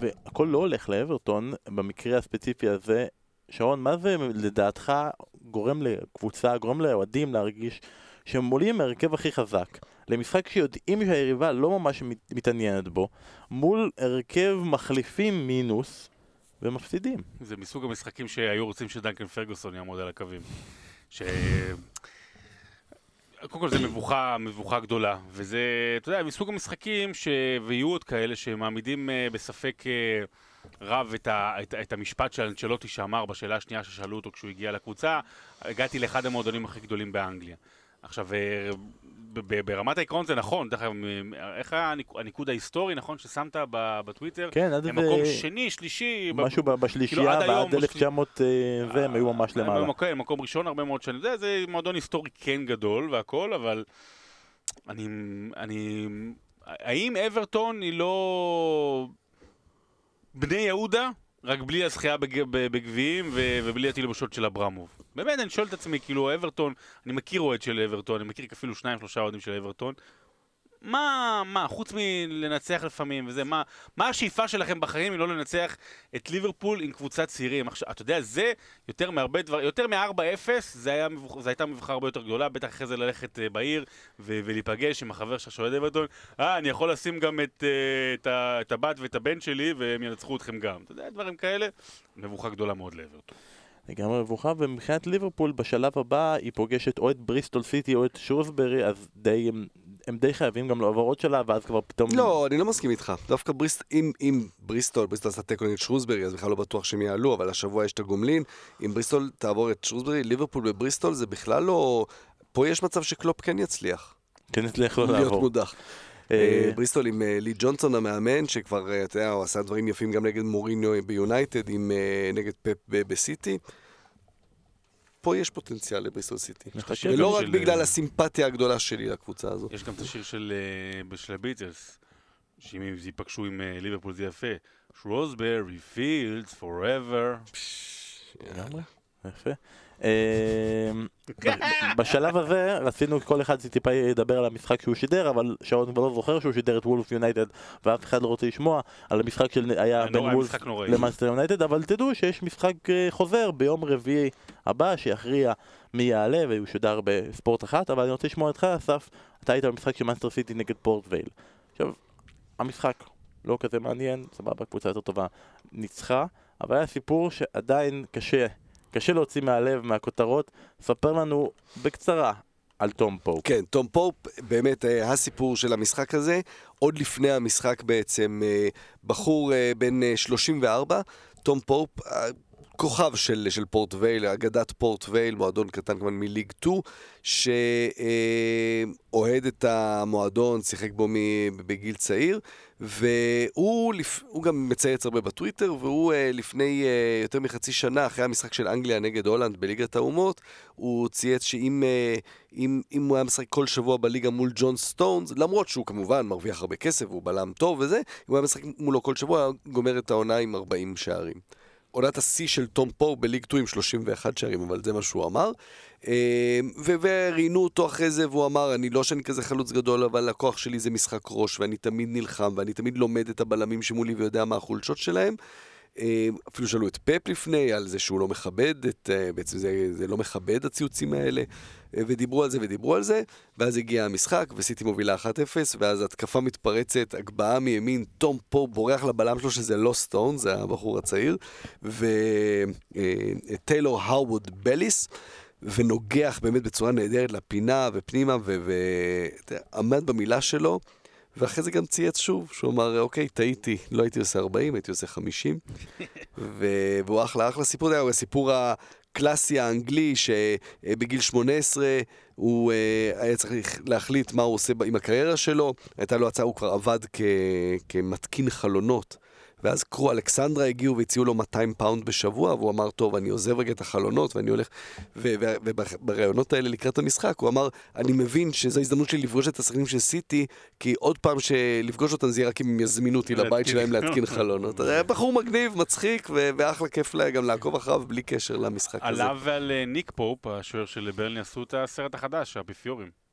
Speaker 2: והכל לא הולך לאברטון, במקרה הספציפי הזה, שרון, מה זה לדעתך גורם לקבוצה, גורם לאוהדים להרגיש שהם עולים מהרכב הכי חזק למשחק שיודעים שהיריבה לא ממש מתעניינת בו, מול הרכב מחליפים מינוס, ומפסידים.
Speaker 3: זה מסוג המשחקים שהיו רוצים שדנקן פרגוסון יעמוד על הקווים. ש... קודם כל זה מבוכה, מבוכה גדולה, וזה, אתה יודע, מסוג המשחקים, ש... ויהיו עוד כאלה שמעמידים אה, בספק אה, רב את, ה... את... את המשפט של אנצ'לוטי שאמר בשאלה השנייה ששאלו אותו כשהוא הגיע לקבוצה, הגעתי לאחד המועדונים הכי גדולים באנגליה. עכשיו, אה, ברמת העיקרון זה נכון, דרך אגב, איך הניק- הניקוד ההיסטורי, נכון, ששמת בטוויטר?
Speaker 2: כן, עד
Speaker 3: הם מקום
Speaker 2: איזה-
Speaker 3: שני, שלישי.
Speaker 2: משהו ב-
Speaker 3: כאילו,
Speaker 2: בשלישייה,
Speaker 3: עד היום,
Speaker 2: ועד
Speaker 3: בשל-
Speaker 2: 1900 אה, זה, הם היו ממש
Speaker 3: אה,
Speaker 2: למעלה.
Speaker 3: במקום, מקום ראשון הרבה מאוד שנים. זה, זה מועדון היסטורי כן גדול והכל, אבל אני... אני... האם אברטון היא לא... בני יהודה, רק בלי הזכייה בג- בגביעים ו- ובלי התלבושות של אברמוב. באמת, אני שואל את עצמי, כאילו, אברטון, אני מכיר אוהד של אברטון, אני מכיר אפילו שניים, שלושה אוהדים של אברטון. מה, מה, חוץ מלנצח לפעמים וזה, מה, מה השאיפה שלכם בחיים אם לא לנצח את ליברפול עם קבוצת צעירים? עכשיו, אתה יודע, זה יותר מהרבה דברים, יותר מ-4-0, זה, היה מבוכ- זה הייתה מבוכה הרבה יותר גדולה, בטח אחרי זה ללכת אה, בעיר ו- ולהיפגש עם החבר שלך שאוהד אברטון, אה, אני יכול לשים גם את, אה, את, ה- את הבת ואת הבן שלי והם ינצחו אתכם גם. אתה יודע, דברים כאלה, מבוכה גדולה מאוד לאברטון.
Speaker 2: לגמרי מבוכה, ומבחינת ליברפול בשלב הבא היא פוגשת או את בריסטול סיטי או את שורסברי, אז די, הם, די חייבים גם לעברות שלה, ואז כבר פתאום...
Speaker 4: לא, אני לא מסכים איתך. דווקא בריסט, אם, אם בריסטול, בריסטול עשה תיקו נגד שרוסברי, אז בכלל לא בטוח שהם יעלו, אבל השבוע יש את הגומלין. אם בריסטול תעבור את שרוסברי, ליברפול ובריסטול זה בכלל לא... פה יש מצב שקלופ כן יצליח.
Speaker 2: כן הצליח לא
Speaker 4: להיות
Speaker 2: לעבור.
Speaker 4: מודח.
Speaker 2: אה,
Speaker 4: אה, בריסטול עם אה, לי ג'ונסון המאמן, שכבר, אתה יודע, הוא עשה דברים יפים גם נגד מוריניו ביונייטד, נגד פפ בסיטי. פה יש פוטנציאל לבריסטול סיטי. ולא רק
Speaker 3: של,
Speaker 4: בגלל
Speaker 3: אה,
Speaker 4: הסימפתיה הגדולה שלי לקבוצה הזאת.
Speaker 3: יש גם את השיר של, אה, של הביטלס, שאם הם ייפגשו עם אה, ליברפול זה יפה. Shrewsbury Fields Forever.
Speaker 2: לגמרי, יפה. אמ, בשלב הזה רצינו כל אחד טיפה ידבר על המשחק שהוא שידר, אבל שרון כבר לא זוכר שהוא שידר את וולבס יונייטד ואף אחד לא רוצה לשמוע על המשחק שהיה בין
Speaker 3: נורא,
Speaker 2: וולף. למאנסטר יונייטד, אבל תדעו שיש משחק אה, חוזר ביום רביעי הבא שיכריע מי יעלה והוא שודר בספורט אחת, אבל אני רוצה לשמוע אותך אסף, אתה היית במשחק של מאנסטר סיטי נגד פורט וייל. עכשיו, המשחק לא כזה מעניין, סבבה, קבוצה יותר טובה ניצחה, אבל היה סיפור שעדיין קשה, קשה להוציא מהלב, מהכותרות. ספר לנו בקצרה על תום פופ.
Speaker 4: כן, תום פופ, באמת אה, הסיפור של המשחק הזה, עוד לפני המשחק בעצם, אה, בחור אה, בן אה, 34, תום פופ, כוכב של, של פורט וייל, אגדת פורט וייל, מועדון קטן כמובן מ League 2, שאוהד את המועדון, שיחק בו מ- בגיל צעיר, והוא גם מצייץ הרבה בטוויטר, והוא אה, לפני אה, יותר מחצי שנה, אחרי המשחק של אנגליה נגד הולנד בליגת האומות, הוא צייץ שאם אה, אם, אם הוא היה משחק כל שבוע בליגה מול ג'ון סטונס, למרות שהוא כמובן מרוויח הרבה כסף, הוא בלם טוב וזה, אם הוא היה משחק מולו כל שבוע, הוא היה גומר את העונה עם 40 שערים. עונת השיא של תום פור בליג 2 עם 31 שערים, אבל זה מה שהוא אמר. אה, וראיינו אותו אחרי זה, והוא אמר, אני לא שאני כזה חלוץ גדול, אבל הכוח שלי זה משחק ראש, ואני תמיד נלחם, ואני תמיד לומד את הבלמים שמולי ויודע מה החולשות שלהם. אה, אפילו שאלו את פפ לפני על זה שהוא לא מכבד, את, אה, בעצם זה, זה לא מכבד הציוצים האלה, ודיברו על זה ודיברו על זה, ואז הגיע המשחק, וסיטי מובילה 1-0, ואז התקפה מתפרצת, הגבהה מימין, תום פה בורח לבלם שלו שזה לא סטון, זה הבחור הצעיר, וטיילור הרווד בליס. ונוגח באמת בצורה נהדרת לפינה ופנימה, ועמד במילה שלו, ואחרי זה גם צייץ שוב, שהוא אמר, אוקיי, טעיתי, לא הייתי עושה 40, הייתי עושה 50. ו- והוא אחלה, אחלה סיפור, זה היה הסיפור הקלאסי האנגלי, שבגיל 18 הוא אה, היה צריך להחליט מה הוא עושה עם הקריירה שלו. הייתה לו הצעה, הוא כבר עבד כמתקין חלונות. ואז קרו אלכסנדרה הגיעו והציעו לו 200 פאונד בשבוע, והוא אמר, טוב, אני עוזב רגע את החלונות ואני הולך... ובראיונות האלה לקראת המשחק, הוא אמר, אני מבין שזו הזדמנות שלי לפגוש את השחקנים של סיטי, כי עוד פעם שלפגוש אותם זה יהיה רק אם הם יזמינו אותי לבית. שלהם להתקין חלונות. היה בחור מגניב, מצחיק, ואחלה כיף לה גם לעקוב אחריו בלי קשר למשחק הזה.
Speaker 3: עליו ועל אה, ניק פופ, השוער של ברני, עשו את הסרט החדש, האפיפיורים.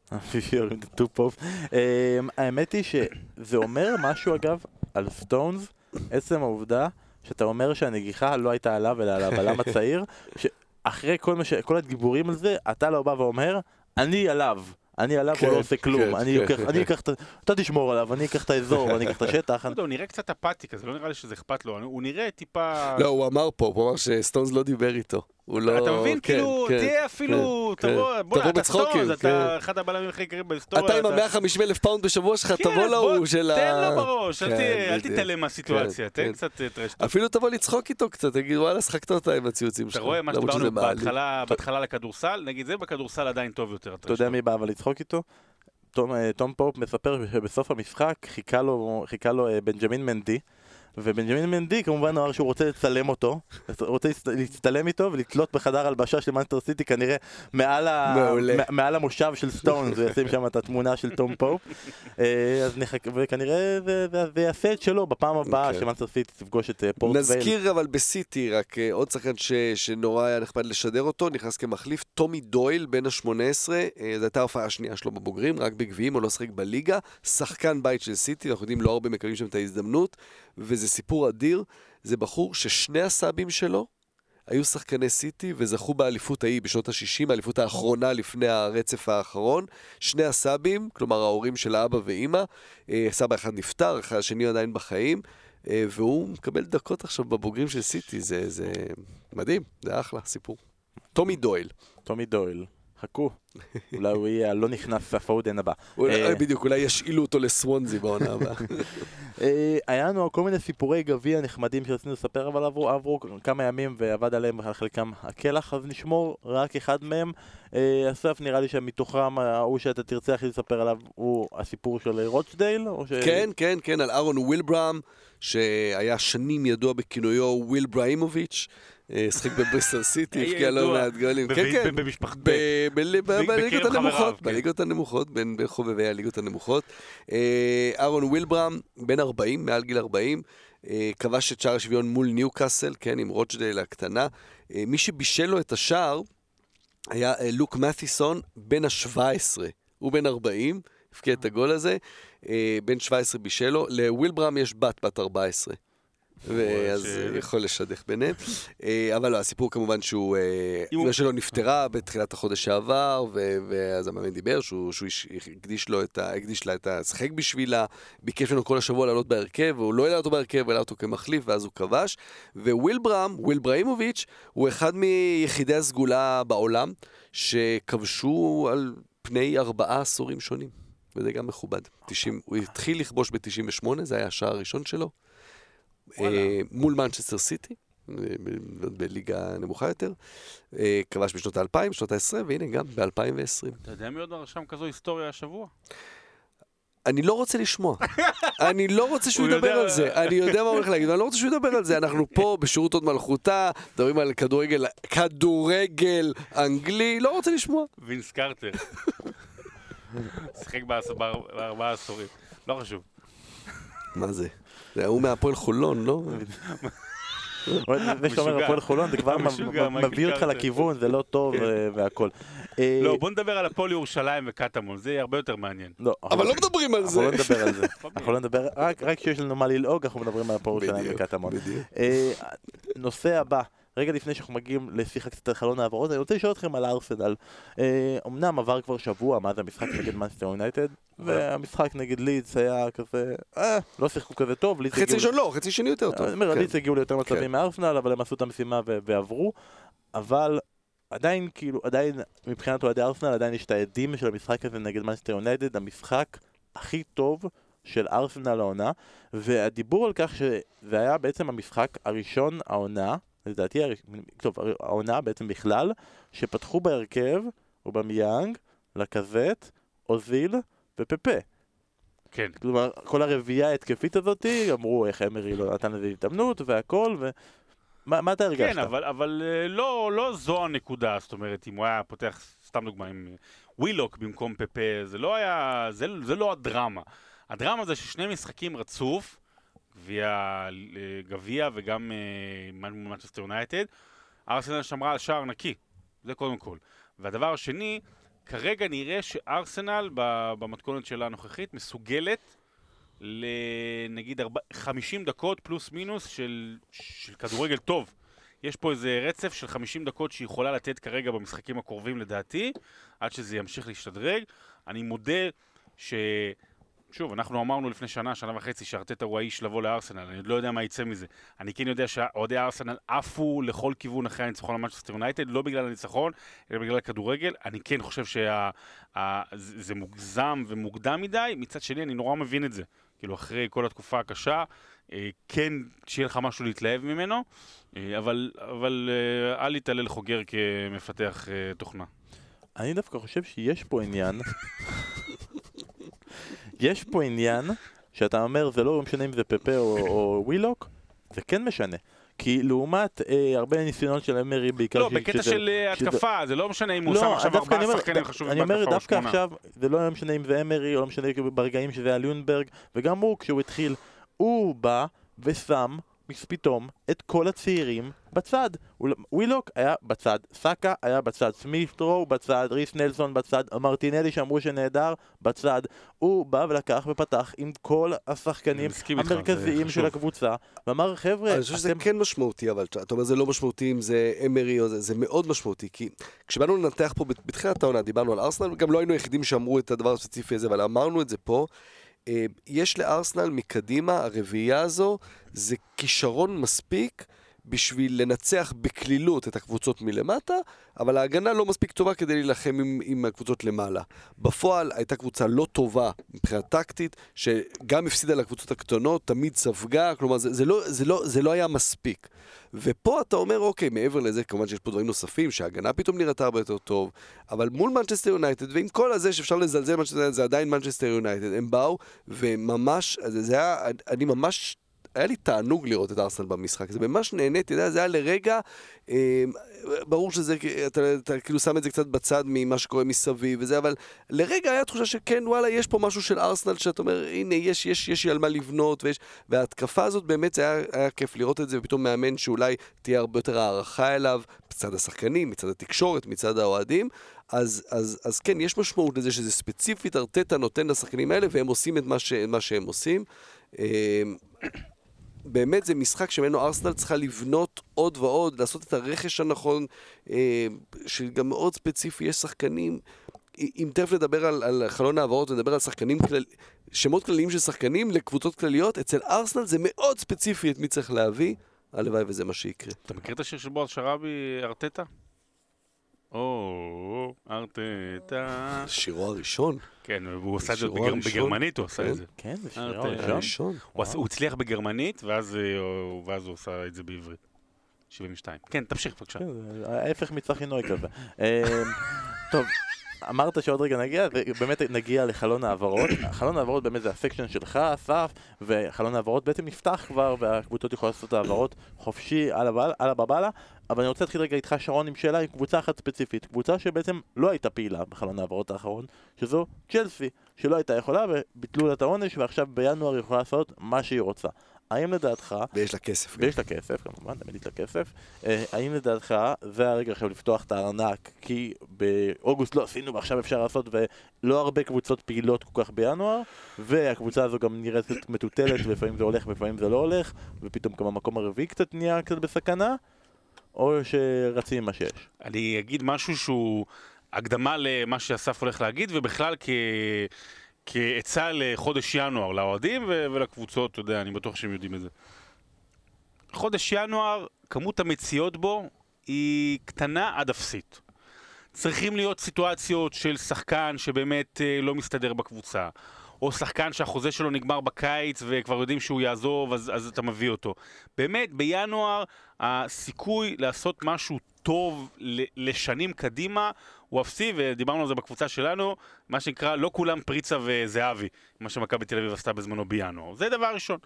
Speaker 2: Two Pope. אמ, האמת היא שזה אומר משהו אגב על סטונס, עצם העובדה שאתה אומר שהנגיחה לא הייתה עליו אלא על הבלם הצעיר, שאחרי כל מה ש... כל הדיבורים על זה, אתה לא בא ואומר, אני עליו. אני עליו, הוא
Speaker 4: כן,
Speaker 2: לא עושה כלום,
Speaker 4: כן,
Speaker 2: אני
Speaker 4: כן.
Speaker 2: אקח, אני אקח את ה... אתה תשמור עליו, אני אקח את האזור, אני אקח את השטח.
Speaker 3: לא הוא נראה קצת אפאתי כזה, לא נראה לי שזה אכפת לו, הוא נראה טיפה...
Speaker 4: לא, הוא אמר פה, הוא אמר שסטונס לא דיבר איתו. הוא לא...
Speaker 3: אתה מבין?
Speaker 4: כן,
Speaker 3: כאילו,
Speaker 4: כן,
Speaker 3: תהיה אפילו,
Speaker 4: כן.
Speaker 3: תבוא, בוא'נה,
Speaker 4: תבוא
Speaker 3: אתה
Speaker 4: בצחוקים,
Speaker 3: סטונס,
Speaker 4: כן.
Speaker 3: אתה אחד הבלמים הכי יקרים בהיסטוריה.
Speaker 4: אתה עם
Speaker 3: אתה-
Speaker 4: ה-150 אלף פאונד בשבוע שלך,
Speaker 3: כן,
Speaker 4: תבוא להוא
Speaker 3: בוא,
Speaker 4: של ה...
Speaker 3: תן לו בראש, אל
Speaker 4: כן,
Speaker 3: אל. תתעלם מהסיטואציה,
Speaker 4: כן,
Speaker 3: תן
Speaker 4: כן.
Speaker 3: קצת אה, trash talk.
Speaker 4: אפילו תבוא לצחוק איתו קצת, תגיד וואלה, שחקת אותה עם הציוצים שלך.
Speaker 3: אתה רואה מה שדיברנו. בהתחלה, בהתחלה לכדורסל, נגיד זה בכדורסל עדיין טוב יותר.
Speaker 2: אתה יודע מי בא אבל לצחוק איתו? תום, אה, תום פופ מספר שבסוף המשחק חיכה לו, חיכה לו אה, בנג'מין מנדי ובנג'מין מנדי כמובן אמר שהוא רוצה לצלם אותו, רוצה להצט- להצטלם איתו ולתלות בחדר הלבשה של מנצ'סטר סיטי כנראה מעל, ה... מעל המושב של סטונס, הוא ישים שם את התמונה של תום פופ. אה, אז נחכה, וכנראה זה, זה, זה יעשה את שלו בפעם הבאה
Speaker 4: אוקיי.
Speaker 2: שמנסטר סיטי תפגוש את אה, פורט וייל.
Speaker 4: נזכיר אבל בסיטי, רק אה, עוד שחקן ש- שנורא היה נחמד לשדר אותו, נכנס כמחליף, טומי דויל, בן ה-18, זו הייתה ההופעה השנייה שלו בבוגרים, רק בגביעים, הוא לא שיחק בליגה, שחקן בית של סיטי, אנחנו יודעים, לא הרבה מקבלים שם את ההזדמנות, וזה סיפור אדיר, זה בחור ששני הסאבים שלו היו שחקני סיטי וזכו באליפות ההיא בשנות ה-60, האליפות האחרונה לפני הרצף האחרון. שני הסבאים, כלומר ההורים של האבא ואימא, אה, סבא אחד נפטר, השני עדיין בחיים, אה, והוא מקבל דקות עכשיו בבוגרים של סיטי, זה, זה מדהים, זה אחלה סיפור. טומי דויל.
Speaker 2: טומי דויל, חכו, אולי הוא יהיה הלא נכנס הפודן הבא. אה,
Speaker 4: בדיוק, אולי ישאילו אותו לסוונזי בעונה הבאה.
Speaker 2: אה, היה לנו כל מיני סיפורי גביע נחמדים שרצינו לספר, אבל עברו, כמה ימים ועבר עליהם על חלקם הכלח, אז נשמור רק אחד מהם. אה, אסף, נראה לי שמתוכם ההוא שאתה תרצה הכי לספר עליו הוא הסיפור של ש...
Speaker 4: כן, כן, כן, על אהרון ווילברם, שהיה שנים ידוע בכינויו וויל שיחק בבריסטל סיטי, הבקיע לא. מעט גולים. כן, כן. בליגות הנמוכות,
Speaker 3: כן.
Speaker 4: בליגות הנמוכות, בין חובבי הליגות הנמוכות. אה, אהרון ווילברם, בן 40, מעל גיל 40, אה, כבש את שער השוויון מול ניוקאסל, כן, עם רוצ'דייל הקטנה. אה, מי שבישל לו את השער היה לוק מתיסון, בן ה-17. הוא בן 40, הבקיע את הגול הזה, בן 17 בישל לו. לווילברם יש בת, בת 14. ואז יכול לשדך ביניהם. אה, אבל לא, הסיפור כמובן שהוא, אה, אמא שלו נפטרה בתחילת החודש שעבר, ואז המאמן דיבר שהוא הקדיש לה את ה... שיחק בשבילה, ביקש ממנו כל השבוע לעלות בהרכב, והוא לא העלה אותו בהרכב, העלה אותו כמחליף, ואז הוא כבש. ווילברהם, ווילברהימוביץ', הוא אחד מיחידי הסגולה בעולם, שכבשו על פני ארבעה עשורים שונים. וזה גם מכובד. 90, הוא התחיל לכבוש ב-98, זה היה השער הראשון שלו. אה, מול מנצ'סטר סיטי, אה, בליגה נמוכה יותר. אה, כבש בשנות ה-2000, שנות ה-20, והנה גם ב-2020.
Speaker 3: אתה יודע מי עוד רשם כזו היסטוריה השבוע?
Speaker 4: אני לא רוצה לשמוע. אני לא רוצה שהוא
Speaker 3: הוא
Speaker 4: ידבר על זה. אני יודע מה הוא הולך להגיד, אני לא רוצה שהוא ידבר על זה. אנחנו פה בשירות עוד מלכותה, מדברים על כדורגל, כדורגל אנגלי, לא רוצה לשמוע.
Speaker 3: וינס קרטר. שיחק בארבעה עשורים. לא חשוב.
Speaker 4: מה זה? זה ההוא מהפועל חולון, לא?
Speaker 2: זה שאתה אומר
Speaker 3: משוגע.
Speaker 2: הפועל חולון זה כבר מביא אותך. לכיוון, זה לא טוב אה, והכל. אה,
Speaker 3: לא, בוא נדבר על הפועל ירושלים וקטמון, זה יהיה הרבה יותר מעניין.
Speaker 2: לא,
Speaker 4: אבל לא מדברים על
Speaker 2: אנחנו
Speaker 4: זה.
Speaker 2: לא נדבר על זה. אנחנו לא נדבר, רק כשיש לנו מה ללעוג אנחנו מדברים על הפועל
Speaker 4: בדיוק,
Speaker 2: וקטמון. אה, נושא הבא, רגע לפני שאנחנו מגיעים לשיחה קצת על חלון העברות, אני רוצה לשאול אתכם על ארסנל. אה, אמנם עבר כבר שבוע מאז המשחק נגד מנסטר יונייטד, והמשחק נגד לידס היה כזה, אה, לא שיחקו כזה טוב, לידס
Speaker 4: חצי
Speaker 2: הגיעו...
Speaker 4: ראשון לא, חצי שני יותר טוב.
Speaker 2: אני אומר,
Speaker 4: כן.
Speaker 2: לידס הגיעו ליותר
Speaker 4: כן.
Speaker 2: מצבים מארסנל, אבל הם עשו את המשימה ועברו, אבל עדיין, כאילו, עדיין, מבחינת אוהדי ארסנל, עדיין יש את העדים של המשחק הזה נגד מנסטר יונייטד, המשחק הכי טוב של ארסנל העונה, והדיבור על כך שזה היה בעצם המשחק הראשון העונה, לדעתי, טוב, העונה בעצם בכלל, שפתחו בהרכב, אובמיאנג, לקזט, אוזיל ופפה.
Speaker 3: כן.
Speaker 2: כלומר, כל הרביעייה ההתקפית הזאתי, אמרו איך אמרי לא נתן לזה הזדמנות והכל, ו... מה, מה אתה הרגשת?
Speaker 3: כן, אבל, אבל אה, לא, לא זו הנקודה, זאת אומרת, אם הוא היה פותח, סתם דוגמה, עם אה, ווילוק במקום פפה, זה לא היה, זה, זה לא הדרמה. הדרמה זה ששני משחקים רצוף, אה, גביע וגם אה, מנצ'סטר יונייטד, ארסנל שמרה על שער נקי, זה קודם כל. והדבר השני, כרגע נראה שארסנל במתכונת שלה הנוכחית מסוגלת לנגיד 50 דקות פלוס מינוס של, של כדורגל טוב. יש פה איזה רצף של 50 דקות שהיא יכולה לתת כרגע במשחקים הקרובים לדעתי, עד שזה ימשיך להשתדרג. אני מודה שוב, אנחנו אמרנו לפני שנה, שנה וחצי, שארטטה הוא האיש לבוא לארסנל, אני עוד לא יודע מה יצא מזה. אני כן יודע שאוהדי הארסנל עפו לכל כיוון אחרי הניצחון על מנצ'סטר יונייטד, לא בגלל הניצחון, אלא בגלל הכדורגל. אני כן חושב שזה מוגזם ומוקדם מדי, מצד שני אני נורא מבין את זה. כאילו, אחרי כל התקופה הקשה, אה, כן, שיהיה לך משהו להתלהב ממנו, אה, אבל, אבל אה, אל יתעלל חוגר כמפתח תוכנה.
Speaker 2: אני דווקא חושב שיש פה עניין יש פה עניין שאתה אומר זה לא משנה אם זה פפה או, או ווילוק, זה כן משנה. כי לעומת אה, הרבה ניסיונות של אמרי בעיקר...
Speaker 3: לא, בקטע של אה, התקפה, שזה... זה לא משנה אם הוא לא, שם עכשיו ארבעה שחקנים חשובים
Speaker 2: בהתקפה או שמונה. אני אומר, דווקא עכשיו, זה לא משנה אם זה אמרי, או לא משנה ברגעים שזה היה ליונברג, וגם הוא, כשהוא התחיל, הוא בא ושם פתאום את כל הצעירים בצד. ווילוק היה בצד, סאקה היה בצד, סמית'רו בצד, ריס נלסון בצד, מרטינלי שאמרו שנהדר בצד. הוא בא ולקח ופתח עם כל השחקנים המרכזיים של הקבוצה, ואמר חבר'ה,
Speaker 4: אני חושב שזה כן משמעותי, אבל אתה אומר זה לא משמעותי אם זה אמרי או זה, זה מאוד משמעותי, כי כשבאנו לנתח פה בתחילת העונה, דיברנו על ארסנל, גם לא היינו היחידים שאמרו את הדבר הספציפי הזה, אבל אמרנו את זה פה. אה, יש לארסנל מקדימה, הרביעייה הזו, זה כישרון מספיק בשביל לנצח בקלילות את הקבוצות מלמטה, אבל ההגנה לא מספיק טובה כדי להילחם עם, עם הקבוצות למעלה. בפועל הייתה קבוצה לא טובה מבחינה טקטית, שגם הפסידה לקבוצות הקטנות, תמיד ספגה, כלומר זה, זה, לא, זה, לא, זה לא היה מספיק. ופה אתה אומר, אוקיי, מעבר לזה, כמובן שיש פה דברים נוספים, שההגנה פתאום נראתה הרבה יותר טוב, אבל מול מנצ'סטר יונייטד, ועם כל הזה שאפשר לזלזל זה עדיין מנצ'סטר יונייטד, הם באו, וממש, זה היה, אני ממש היה לי תענוג לראות את ארסנל במשחק, זה ממש נהניתי, זה היה לרגע, אה, ברור שזה, אתה, אתה כאילו שם את זה קצת בצד ממה שקורה מסביב וזה, אבל לרגע היה תחושה שכן, וואלה, יש פה משהו של ארסנל שאתה אומר, הנה, יש, יש, יש על מה לבנות, ויש, וההתקפה הזאת באמת, זה היה, היה כיף לראות את זה, ופתאום מאמן שאולי תהיה הרבה יותר הערכה אליו, מצד השחקנים, מצד התקשורת, מצד האוהדים, אז, אז, אז כן, יש משמעות לזה שזה ספציפית, ארטטה נותן לשחקנים האלה, והם עושים את מה, ש, מה שהם עושים. באמת זה משחק שממנו ארסנל צריכה לבנות עוד ועוד, לעשות את הרכש הנכון, אה, שגם מאוד ספציפי, יש שחקנים, אם תכף נדבר על, על חלון העברות, נדבר על שחקנים כלל, שמות כלליים של שחקנים לקבוצות כלליות, אצל ארסנל זה מאוד ספציפי את מי צריך להביא, הלוואי וזה מה שיקרה.
Speaker 3: אתה מכיר את השיר של בועז שראבי, ארטטה? או, ארטטה.
Speaker 4: שירו הראשון.
Speaker 3: כן, הוא עשה את זה בגרמנית, הוא עשה את זה.
Speaker 2: כן, זה שירו הראשון.
Speaker 3: הוא הצליח בגרמנית, ואז הוא עשה את זה בעברית. 72. כן, תמשיך בבקשה. כן,
Speaker 2: ההפך מצחי נוי כזה. אמ, טוב. אמרת שעוד רגע נגיע, ובאמת נגיע לחלון העברות. חלון העברות באמת זה הסקשן שלך, אסף, וחלון העברות בעצם נפתח כבר, והקבוצות יכולות לעשות העברות חופשי על הבבלה. אבל אני רוצה להתחיל רגע איתך, שרון, עם שאלה עם קבוצה אחת ספציפית. קבוצה שבעצם לא הייתה פעילה בחלון העברות האחרון, שזו צ'לסי, שלא הייתה יכולה, וביטלו לה את העונש, ועכשיו בינואר היא יכולה לעשות מה שהיא רוצה. האם לדעתך...
Speaker 4: ויש לה כסף.
Speaker 2: ויש לה כסף, כמובן, תמיד יש לה כסף. אה, האם לדעתך זה הרגע עכשיו לפתוח את הארנק, כי באוגוסט לא עשינו ועכשיו אפשר לעשות, ולא הרבה קבוצות פעילות כל כך בינואר, והקבוצה הזו גם נראית מטוטלת, ולפעמים זה הולך ולפעמים זה לא הולך, ופתאום גם המקום הרביעי קצת נהיה קצת בסכנה, או שרצים עם מה שיש?
Speaker 3: אני אגיד משהו שהוא הקדמה למה שאסף הולך להגיד, ובכלל כ... כעצה לחודש ינואר, לאוהדים ולקבוצות, אתה יודע, אני בטוח שהם יודעים את זה. חודש ינואר, כמות המציאות בו היא קטנה עד אפסית. צריכים להיות סיטואציות של שחקן שבאמת אה, לא מסתדר בקבוצה, או שחקן שהחוזה שלו נגמר בקיץ וכבר יודעים שהוא יעזוב, אז, אז אתה מביא אותו. באמת, בינואר הסיכוי לעשות משהו טוב לשנים קדימה הוא אפסי, ודיברנו על זה בקבוצה שלנו, מה שנקרא, לא כולם פריצה וזהבי, מה שמכבי תל אביב עשתה בזמנו בינואר. זה דבר ראשון.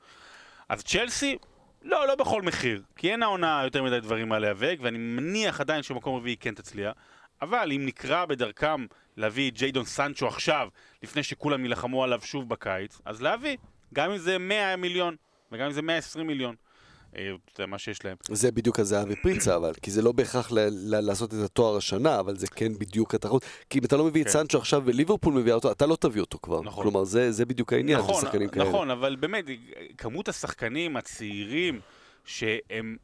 Speaker 3: אז צ'לסי, לא, לא בכל מחיר, כי אין העונה יותר מדי דברים מה להיאבק, ואני מניח עדיין שמקום רביעי כן תצליח, אבל אם נקרא בדרכם להביא ג'יידון סנצ'ו עכשיו, לפני שכולם יילחמו עליו שוב בקיץ, אז להביא, גם אם זה 100 מיליון, וגם אם זה 120 מיליון. זה מה שיש להם.
Speaker 4: זה בדיוק הזהבי פריצה, אבל, כי זה לא בהכרח ל- ל- לעשות את התואר השנה, אבל זה כן בדיוק התחרות. כי אם אתה לא מביא כן. את סנצ'ו עכשיו וליברפול מביאה אותו, אתה לא תביא אותו כבר. נכון. כלומר, זה, זה בדיוק העניין
Speaker 3: נכון, שחקנים כאלה. נכון, אבל באמת, כמות השחקנים הצעירים, שהם,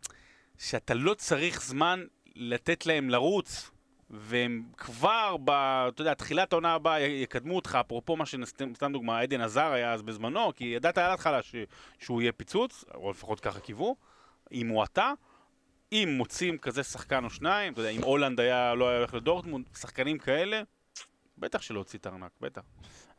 Speaker 3: שאתה לא צריך זמן לתת להם לרוץ, והם כבר, ב, אתה יודע, תחילת העונה הבאה יקדמו אותך, אפרופו מה שסתם דוגמה, עדן עזר היה אז בזמנו, כי ידעת על ההתחלה ש- שהוא יהיה פיצוץ, או לפחות ככה קיוו, אם הוא אתה, אם מוצאים כזה שחקן או שניים, אתה יודע, אם הולנד היה, לא היה הולך לדורטמונד, שחקנים כאלה, בטח שלא הוציא את הארנק, בטח.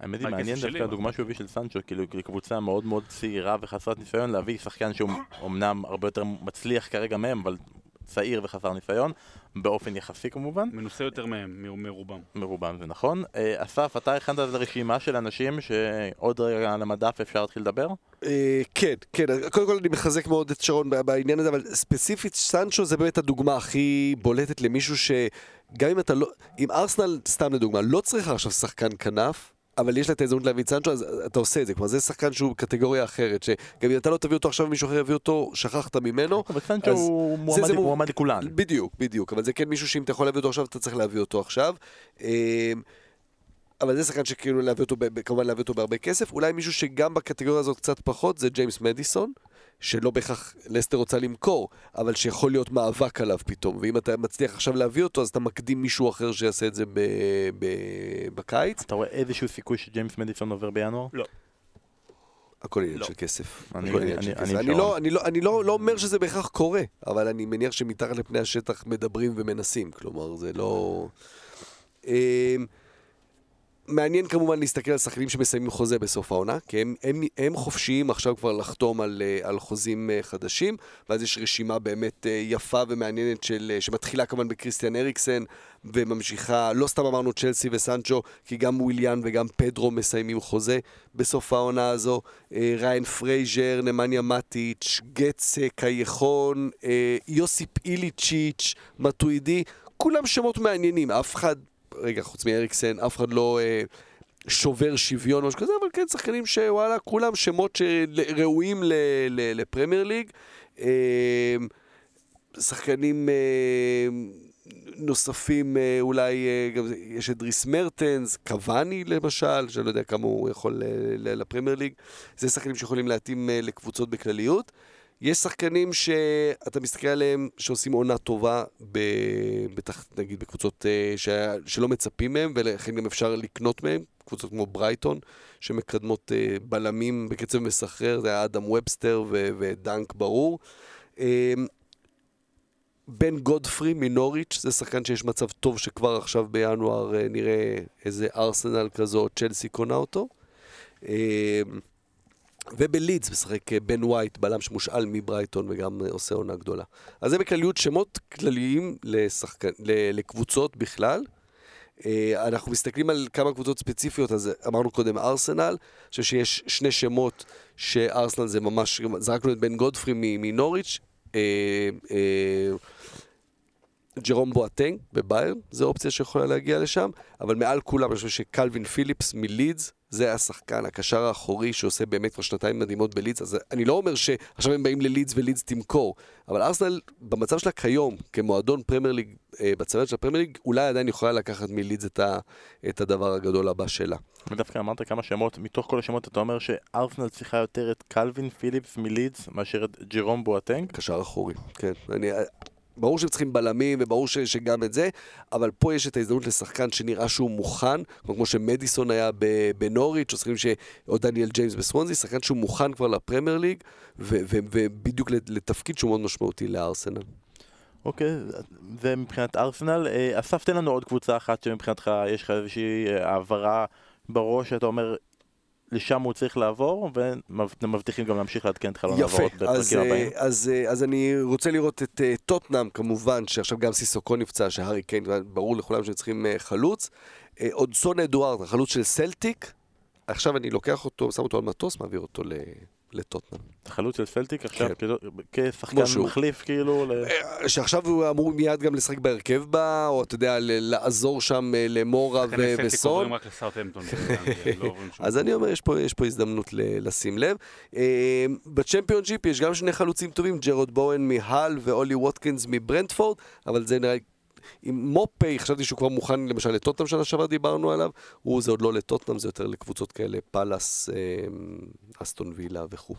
Speaker 2: האמת היא מעניין דווקא. הדוגמה שהוא הביא של סנצ'ו, כאילו לקבוצה מאוד מאוד צעירה וחסרת ניסיון, להביא שחקן שהוא אמנם הרבה יותר מצליח כרגע מהם, אבל צעיר וחסר ניסיון, באופן יחסי כמובן,
Speaker 3: מנוסה יותר מהם, מ- מרובם.
Speaker 2: מרובם זה נכון. אה, אסף, אתה הכנת את הרשימה של אנשים שעוד רגע על המדף אפשר להתחיל לדבר?
Speaker 4: אה, כן, כן, קודם כל אני מחזק מאוד את שרון בעניין הזה, אבל ספציפית סנצ'ו זה באמת הדוגמה הכי בולטת למישהו שגם אם אתה לא, אם ארסנל, סתם לדוגמה, לא צריכה עכשיו שחקן כנף, אבל יש לה את ההזדמנות להביא את סנצ'ו, אז אתה עושה את זה, כלומר זה שחקן שהוא קטגוריה אחרת, שגם אם אתה לא תביא אותו עכשיו ומישהו אחר יביא אותו, שכחת ממנו.
Speaker 2: אבל סנצ'ו הוא מועמד-
Speaker 4: זה מו-
Speaker 2: מועמד לכולן.
Speaker 4: בדיוק, בדיוק, אבל זה כן מישהו שאם אתה יכול להביא אותו עכשיו, אתה צריך להביא אותו עכשיו. אה, אבל זה שחקן שכאילו להביא אותו, כמובן להביא אותו בהרבה כסף. אולי מישהו שגם בקטגוריה הזאת קצת פחות, זה ג'יימס מדיסון, שלא בהכרח לסטר רוצה למכור, אבל שיכול להיות מאבק עליו פתאום. ואם אתה מצליח עכשיו להביא אותו, אז אתה מקדים מישהו אחר שיעשה את זה ב- ב- בקיץ.
Speaker 2: אתה רואה איזשהו סיכוי שג'יימס מדיסון עובר בינואר?
Speaker 4: הכל עניין
Speaker 3: לא.
Speaker 4: של כסף.
Speaker 2: אני-
Speaker 4: הכל עניין
Speaker 2: אני-
Speaker 4: של כסף. אני. לא- אני לא- אני לא לא אומר שזה בהכרח קורה, אבל אני מניח שמתחת לפני השטח מדברים ומנסים. כלומר, זה לא... מעניין כמובן להסתכל על שחקנים שמסיימים חוזה בסוף העונה, כי הם, הם, הם חופשיים עכשיו כבר לחתום על, אה, על חוזים אה, חדשים, ואז יש רשימה באמת אה, יפה ומעניינת של, שמתחילה כמובן בקריסטיאן אריקסן, וממשיכה, לא סתם אמרנו צ'לסי וסנצ'ו, כי גם וויליאן וגם פדרו מסיימים חוזה בסוף העונה הזו, ראיין פרייזר, נמניה מטיץ', גצה, קייחון, יוסיפ איליצ'יץ', מטואידי, כולם שמות מעניינים, אף אחד רגע, חוץ מאריקסן, אף אחד לא אה, שובר שוויון או משהו כזה, אבל כן, שחקנים שוואלה, כולם שמות שראויים לפרמייר ליג. אה, שחקנים אה, נוספים, אה, אולי אה, גם יש את דריס מרטנס, קוואני למשל, שאני לא יודע כמה הוא יכול אה, לפרמייר ליג. זה שחקנים שיכולים להתאים אה, לקבוצות בכלליות. יש שחקנים שאתה מסתכל עליהם שעושים עונה טובה. בטח נגיד בקבוצות אה, ש... שלא מצפים מהם, ולכן גם אפשר לקנות מהם, קבוצות כמו ברייטון, שמקדמות אה, בלמים בקצב מסחרר, זה היה אדם ובסטר ו... ודנק ברור. אה, בן גודפרי מנוריץ', זה שחקן שיש מצב טוב שכבר עכשיו בינואר אה, נראה איזה ארסנל כזו, צ'לסי קונה אותו. ובלידס משחק אה, בן ווייט, בלם שמושאל מברייטון וגם אה, עושה עונה גדולה. אז זה בכלליות שמות כלליים לשחקן, ל- לקבוצות בכלל. אה, אנחנו מסתכלים על כמה קבוצות ספציפיות, אז אמרנו קודם ארסנל, אני חושב שיש שני שמות שארסנל זה ממש, זרקנו את בן גודפרי מנוריץ', אה, אה, ג'רום בואטנג בביירן, זו אופציה שיכולה להגיע לשם, אבל מעל כולם אני חושב שקלווין פיליפס מלידס, זה השחקן, הקשר האחורי שעושה באמת כבר שנתיים מדהימות בלידס, אז אני לא אומר שעכשיו הם באים ללידס ולידס תמכור, אבל ארסנל במצב שלה כיום, כמועדון פרמייר ליג, אה, בצוות של הפרמייר ליג, אולי עדיין יכולה לקחת מלידס את, ה, את הדבר הגדול הבא שלה.
Speaker 2: ודווקא אמרת כמה שמות, מתוך כל השמות אתה אומר שארסנל צריכה יותר את קלווין פיליפס מלידס מאשר את ג'רום בואטנג?
Speaker 4: קשר אחורי, כן. אני, ברור שהם צריכים בלמים, וברור ש, שגם את זה, אבל פה יש את ההזדמנות לשחקן שנראה שהוא מוכן, כמו שמדיסון היה בנוריץ', או שחקנים ש... או דניאל ג'יימס בסוונזי, שחקן שהוא מוכן כבר לפרמייר ליג, ובדיוק לת- לתפקיד שהוא מאוד משמעותי לארסנל.
Speaker 2: אוקיי, זה מבחינת ארסנל. אה, אסף, תן לנו עוד קבוצה אחת שמבחינתך יש לך איזושהי אה, העברה בראש שאתה אומר לשם הוא צריך לעבור, ומבטיחים גם להמשיך לעדכן את חלון העברות
Speaker 4: אז,
Speaker 2: בפרקים הבאים.
Speaker 4: אה, אז, אה, אז אני רוצה לראות את אה, טוטנאם כמובן, שעכשיו גם סיסוקו נפצע, שהארי קיין, ברור לכולם שהם צריכים אה, חלוץ. אה, עוד סון אדוארד, החלוץ של סלטיק, עכשיו אני לוקח אותו, שם אותו על מטוס, מעביר אותו ל- לטוטנאם.
Speaker 2: חלוץ של סלטיק עכשיו
Speaker 4: כן.
Speaker 2: כאילו, כשחקן. מחליף כאילו, ל-
Speaker 4: שעכשיו הוא אמור מיד גם לשחק בהרכב בה, או אתה יודע, ל- לעזור שם אה, למורה וסון.
Speaker 3: לא
Speaker 4: אז אני אומר, יש פה, יש פה הזדמנות ל- לשים לב. אה, בצ'מפיונשיפ יש גם שני חלוצים טובים, ג'ארוד בואן מהל ואולי ווטקינס מברנטפורד, אבל זה נראה... עם מופי, חשבתי שהוא כבר מוכן למשל לטוטנאם שנה שעברה דיברנו עליו, הוא זה עוד לא לטוטנאם, זה יותר לקבוצות כאלה, פאלאס, אה, אסטון וילה וכו'.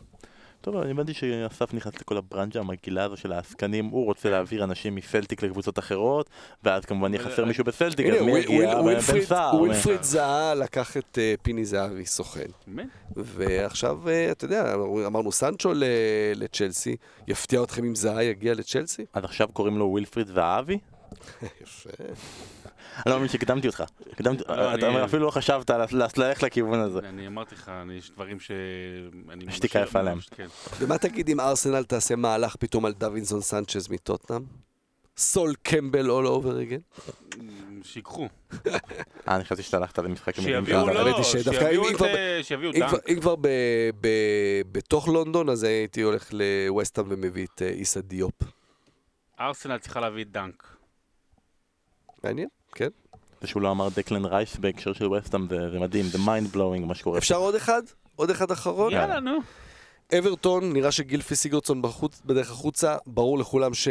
Speaker 2: טוב, אני הבנתי שאסף נכנס לכל הברנג'ה המגעילה הזו של העסקנים, הוא רוצה להעביר אנשים מסלטיק לקבוצות אחרות, ואז כמובן יהיה חסר מישהו בסלטיק, אז מי יגיע?
Speaker 4: ווילפריד-
Speaker 2: סער.
Speaker 4: ווילפריד זהה לקח את אה, פיני זהבי סוכן.
Speaker 3: באמת?
Speaker 4: ועכשיו, אה, אתה יודע, אמרנו סנצ'ו ל- לצ'לסי, יפתיע אתכם אם זהה יגיע לצ'לסי?
Speaker 2: אז עכשיו קוראים לו ווילפריד זהבי?
Speaker 4: יפה.
Speaker 2: אני לא מאמין שהקדמתי אותך. הקדמתי-
Speaker 3: לא,
Speaker 2: אתה אומר, אפילו לא חשבת ללכת לכיוון הזה.
Speaker 3: אני אמרתי לך, אני- יש דברים ש...
Speaker 2: שתיקה יפה להם.
Speaker 4: ומה תגיד אם ארסנל תעשה מהלך פתאום על דווינסון סנצ'ז מטוטנאם? סול קמבל all over again?
Speaker 3: שיקחו.
Speaker 2: אה, אני חשבתי שאתה הלכת למשחק עם
Speaker 3: שיביאו
Speaker 4: שדווקא
Speaker 3: שיביאו את, אה,
Speaker 4: אם כבר- בתוך לונדון, אז הייתי הולך לווסטהאם ומביא את אה, איסה דיופ.
Speaker 3: ארסנל צריכה להביא את דנק.
Speaker 4: מעניין, כן.
Speaker 2: זה שהוא לא אמר דקלן רייס בהקשר של וסטאם, זה זה מדהים, זה mind-blowing מה שקורה.
Speaker 4: אפשר עוד אחד? עוד אחד אחרון?
Speaker 3: יאללה, נו.
Speaker 4: אברטון, נראה שגילפי בחוץ, בדרך החוצה, ברור לכולם ש...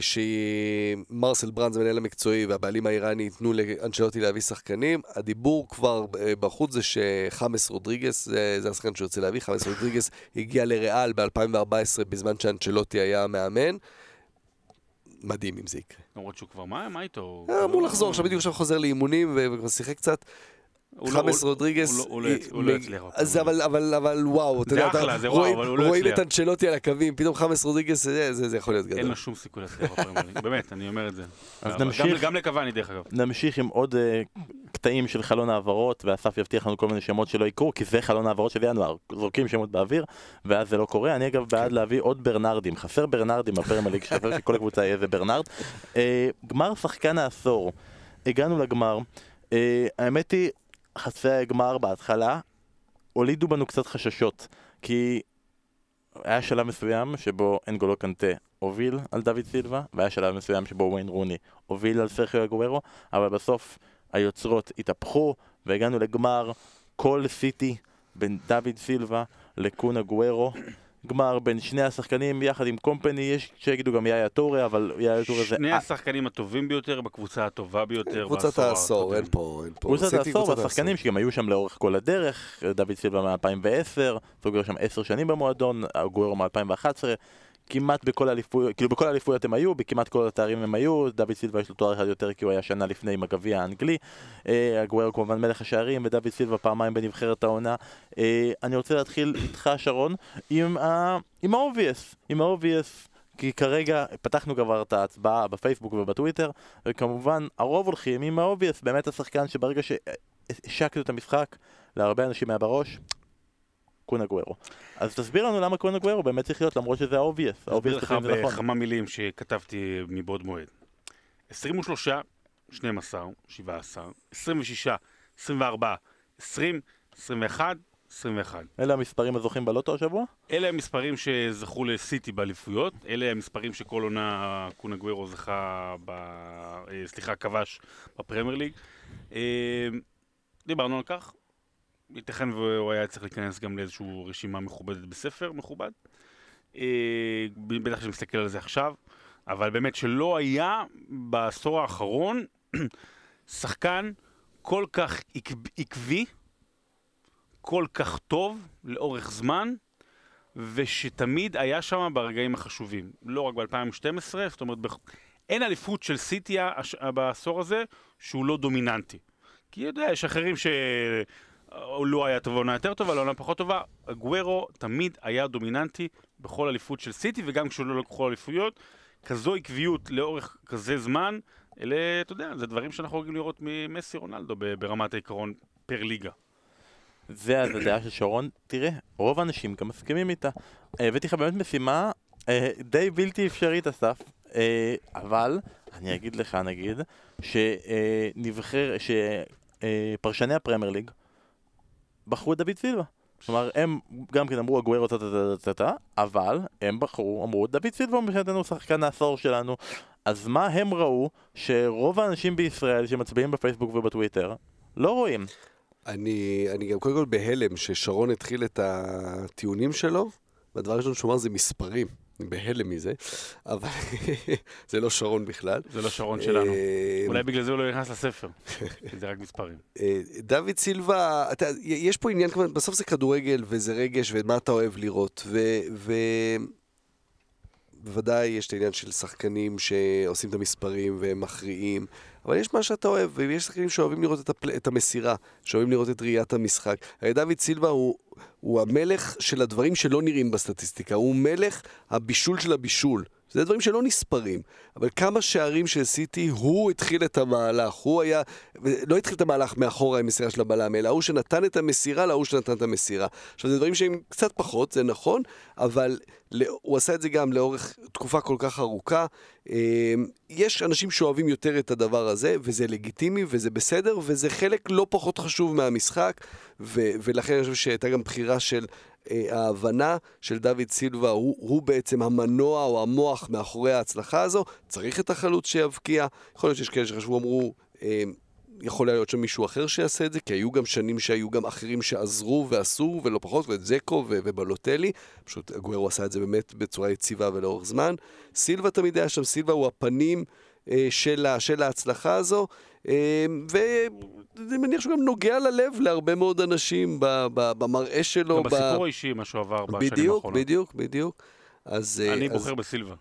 Speaker 4: שמרסל ברנד, המנהל המקצועי והבעלים האיראני ייתנו לאנצ'לוטי להביא שחקנים. הדיבור כבר אה, בחוץ זה שחמאס רודריגס, זה, זה השחקן שהוא רוצה להביא, חמאס רודריגס הגיע לריאל ב-2014 בזמן שאנצ'לוטי היה מאמן. מדהים אם זה יקרה.
Speaker 3: למרות שהוא כבר, מה מה איתו?
Speaker 4: אה, אמור לחזור, עכשיו בדיוק עכשיו חוזר לאימונים וכבר שיחק קצת.
Speaker 3: הוא לא-
Speaker 4: חמאס רודריגס.
Speaker 3: הוא לא- יצליח.
Speaker 4: אז אבל, אבל, אבל וואו, אתה
Speaker 3: זה
Speaker 4: יודע,
Speaker 3: זה
Speaker 4: רואים-
Speaker 3: לא.
Speaker 4: את אנצ'לוטי על הקווים, פתאום חמאס רודריגס, זה, זה, זה יכול להיות
Speaker 3: אין
Speaker 4: גדול.
Speaker 3: לו שום סיכוי להצליח. באמת, אני אומר את זה.
Speaker 2: אז נמשיך.
Speaker 3: גם- לקוואני דרך אגב.
Speaker 2: נמשיך עם עוד אה, קטעים של חלון העברות, ואסף יבטיח לנו כל מיני שמות שלא יקרו, כי זה חלון העברות של ינואר, זורקים שמות באוויר, ואז זה לא קורה. אני אגב בעד להביא עוד ברנרדים, חסר ברנרדים בפרמייר ליג, שחסר שכל הקבוצה יהיה איזה ברנרד. אה, גמר שחקן העשור, הגענו לגמר, אה, האמת היא, חצי הגמר בהתחלה, הולידו בנו קצת חששות, כי היה שלב מסוים שבו אנגולו קנטה הוביל על דוד סילבה, והיה שלב מסוים שבו וויין רוני הוביל על סרחיו אגוורו, אבל בסוף היוצרות התהפכו, והגענו לגמר כל סיטי בין דוד סילבה לקונה גוורו. גמר בין שני השחקנים יחד עם קומפני, יש שיגידו גם יאיה טורה, אבל יאיה טורה זה...
Speaker 3: שני השחקנים הטובים ביותר בקבוצה הטובה ביותר
Speaker 4: קבוצת העשור. אין פה, אין פה.
Speaker 2: קבוצת העשור והשחקנים שגם היו שם לאורך כל הדרך, דוד סילבה מ-2010, סוגר שם 10 שנים במועדון, גוורו מ-2011, כמעט בכל האליפויות, כאילו בכל האליפויות הם היו, בכמעט כל התארים הם היו, דוד סילבה יש לו תואר אחד יותר כי הוא היה שנה לפני עם הגביע האנגלי, אה, אגוורו כמובן מלך השערים, ודוד סילבה פעמיים בנבחרת העונה. אה, אני רוצה להתחיל איתך שרון, עם ה-obvious, עם ה-obvious. כי כרגע פתחנו כבר את ההצבעה בפייסבוק ובטוויטר, וכמובן הרוב הולכים עם ה-obvious, באמת השחקן שברגע שהשקנו את המשחק, להרבה אנשים היה בראש, קון אגוורו. אז תסביר לנו למה קון אגוורו באמת צריך להיות למרות שזה ה-obvious.
Speaker 3: אסביר לך
Speaker 2: זה נכון.
Speaker 3: בכמה מילים שכתבתי מבעוד מועד. 23, 12, 17, 26, 24, 20, 21, 21.
Speaker 2: אלה המספרים הזוכים בלוטו השבוע?
Speaker 3: אלה המספרים שזכו לסיטי באליפויות, אלה המספרים שכל עונה קונה גוורו זכה, ב... אה, סליחה, כבש בפרמייר ליג. אה, דיברנו על כך, ייתכן והוא היה צריך להיכנס גם לאיזושהי רשימה מכובדת בספר מכובד. אה, בטח שאני מסתכל על זה עכשיו, אבל באמת שלא היה בעשור האחרון שחקן כל כך עקב- עקבי, כל כך טוב לאורך זמן, ושתמיד היה שם ברגעים החשובים. לא רק ב-2012, זאת אומרת. אין אליפות של סיטי הש... בעשור הזה שהוא לא דומיננטי. כי יודע, יש אחרים שהוא לא היה טוב ועונה יותר טובה, לא עונה פחות טובה. גוורו תמיד היה דומיננטי בכל אליפות של סיטי, וגם כשהוא לא לקחו אליפויות, כזו עקביות לאורך כזה זמן, אלה, אתה יודע, זה דברים שאנחנו רגילים לראות ממסי רונלדו ברמת העיקרון פר ליגה.
Speaker 2: זה אז הדעה של שרון, תראה, רוב האנשים גם מסכימים איתה. אה, הבאתי לך באמת משימה אה, די בלתי אפשרית אסף, אה, אבל אני אגיד לך נגיד, שנבחר, שפרשני הפרמייר ליג בחרו את דוד סילבה. כלומר, הם גם כן אמרו הגוורו טה טה טה טה טה, אבל הם בחרו, אמרו דוד סילבה מבחינתנו שחקן העשור שלנו. אז מה הם ראו שרוב האנשים בישראל שמצביעים בפייסבוק ובטוויטר לא רואים?
Speaker 4: אני, אני גם קודם כל בהלם ששרון התחיל את הטיעונים שלו, והדבר הראשון שהוא אמר זה מספרים. בהלם מזה, אבל זה לא שרון בכלל.
Speaker 3: זה לא שרון שלנו.
Speaker 4: אה,
Speaker 3: אולי בגלל זה הוא לא נכנס לספר. זה רק מספרים.
Speaker 4: אה, דוד סילבה, אתה, יש פה עניין, בסוף זה כדורגל וזה רגש ומה אתה אוהב לראות. ובוודאי יש את העניין של שחקנים שעושים את המספרים והם מכריעים, אבל יש מה שאתה אוהב, ויש שחקנים שאוהבים לראות את, הפל... את המסירה, שאוהבים לראות את ראיית המשחק. הרי דוד סילבה הוא, הוא המלך של הדברים שלא נראים בסטטיסטיקה, הוא מלך הבישול של הבישול. זה דברים שלא נספרים, אבל כמה שערים של סיטי, הוא התחיל את המהלך, הוא היה, לא התחיל את המהלך מאחורה עם מסירה של הבלם, אלא הוא שנתן את המסירה להוא שנתן את המסירה. עכשיו, זה דברים שהם קצת פחות, זה נכון, אבל הוא עשה את זה גם לאורך תקופה כל כך ארוכה. אמ, יש אנשים שאוהבים יותר את הדבר הזה, וזה לגיטימי, וזה בסדר, וזה חלק לא פחות חשוב מהמשחק, ו- ולכן אני חושב שהייתה גם בחירה של אה, ההבנה של דוד סילבה, הוא, הוא בעצם המנוע או המוח מאחורי ההצלחה הזו, צריך את החלוץ שיבקיע. יכול להיות שיש כאלה שחשבו, אמרו, אה, יכול להיות שם מישהו אחר שיעשה את זה, כי היו גם שנים שהיו גם אחרים שעזרו ועשו, ולא פחות, ואת זקו ובלוטלי. פשוט אגוארו עשה את זה באמת בצורה יציבה ולאורך זמן. סילבה תמיד היה שם, סילבה הוא הפנים אה, של, של ההצלחה הזו, אה, ואני מניח שהוא גם נוגע ללב להרבה מאוד אנשים במראה שלו.
Speaker 3: גם בסיפור האישי, מה שהוא עבר בשנים
Speaker 4: בדיוק,
Speaker 3: האחרונות.
Speaker 4: בדיוק, בדיוק. אז... אה,
Speaker 3: אני
Speaker 4: אז-
Speaker 3: בוחר בסילבה.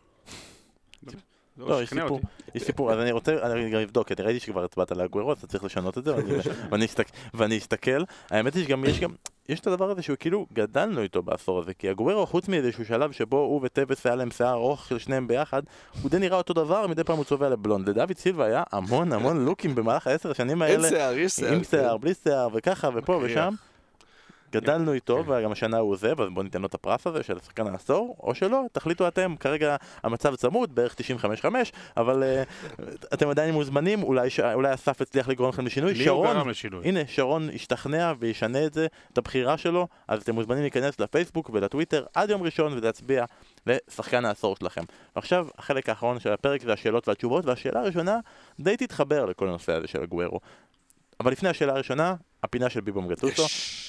Speaker 2: לא, יש
Speaker 3: שכנע
Speaker 2: סיפור. יש סיפור, אז אני רוצה, אני גם אבדוק, כי אני ראיתי שכבר הצבעת על הגוורו, אז אתה צריך לשנות את זה, ואני- ואני אסתכל-. האמת היא שגם יש גם, יש את הדבר הזה שהוא כאילו גדלנו איתו בעשור הזה, כי הגוורו, חוץ מאיזשהו שלב שבו הוא וטבס היה להם שיער ארוך של שניהם ביחד, הוא די נראה אותו דבר, מדי פעם הוא צובע לבלונד. לדוד סילבה היה המון המון לוקים במהלך העשר השנים
Speaker 4: אין
Speaker 2: האלה,
Speaker 4: שיער, יש שיער.
Speaker 2: עם שיער, בלי שיער, וככה, ופה. ושם. גדלנו איתו, וגם השנה הוא זה, אז בואו ניתן לו את הפרס הזה של שחקן העשור, או שלא, תחליטו אתם, כרגע המצב צמוד, בערך 95-5, אבל אה, אתם עדיין מוזמנים, אולי אסף הצליח לגרום לכם לשינוי. שרון. הנה, שרון ישתכנע וישנה את זה, את הבחירה שלו, אז אתם מוזמנים להיכנס לפייסבוק ולטוויטר עד יום ראשון ולהצביע לשחקן העשור שלכם. ועכשיו, החלק האחרון של הפרק זה השאלות והתשובות, והשאלה הראשונה די תתחבר לכל הנושא הזה של הגוורו. אבל לפני השאלה הראשונה, הפינה של ביבום גטוסו,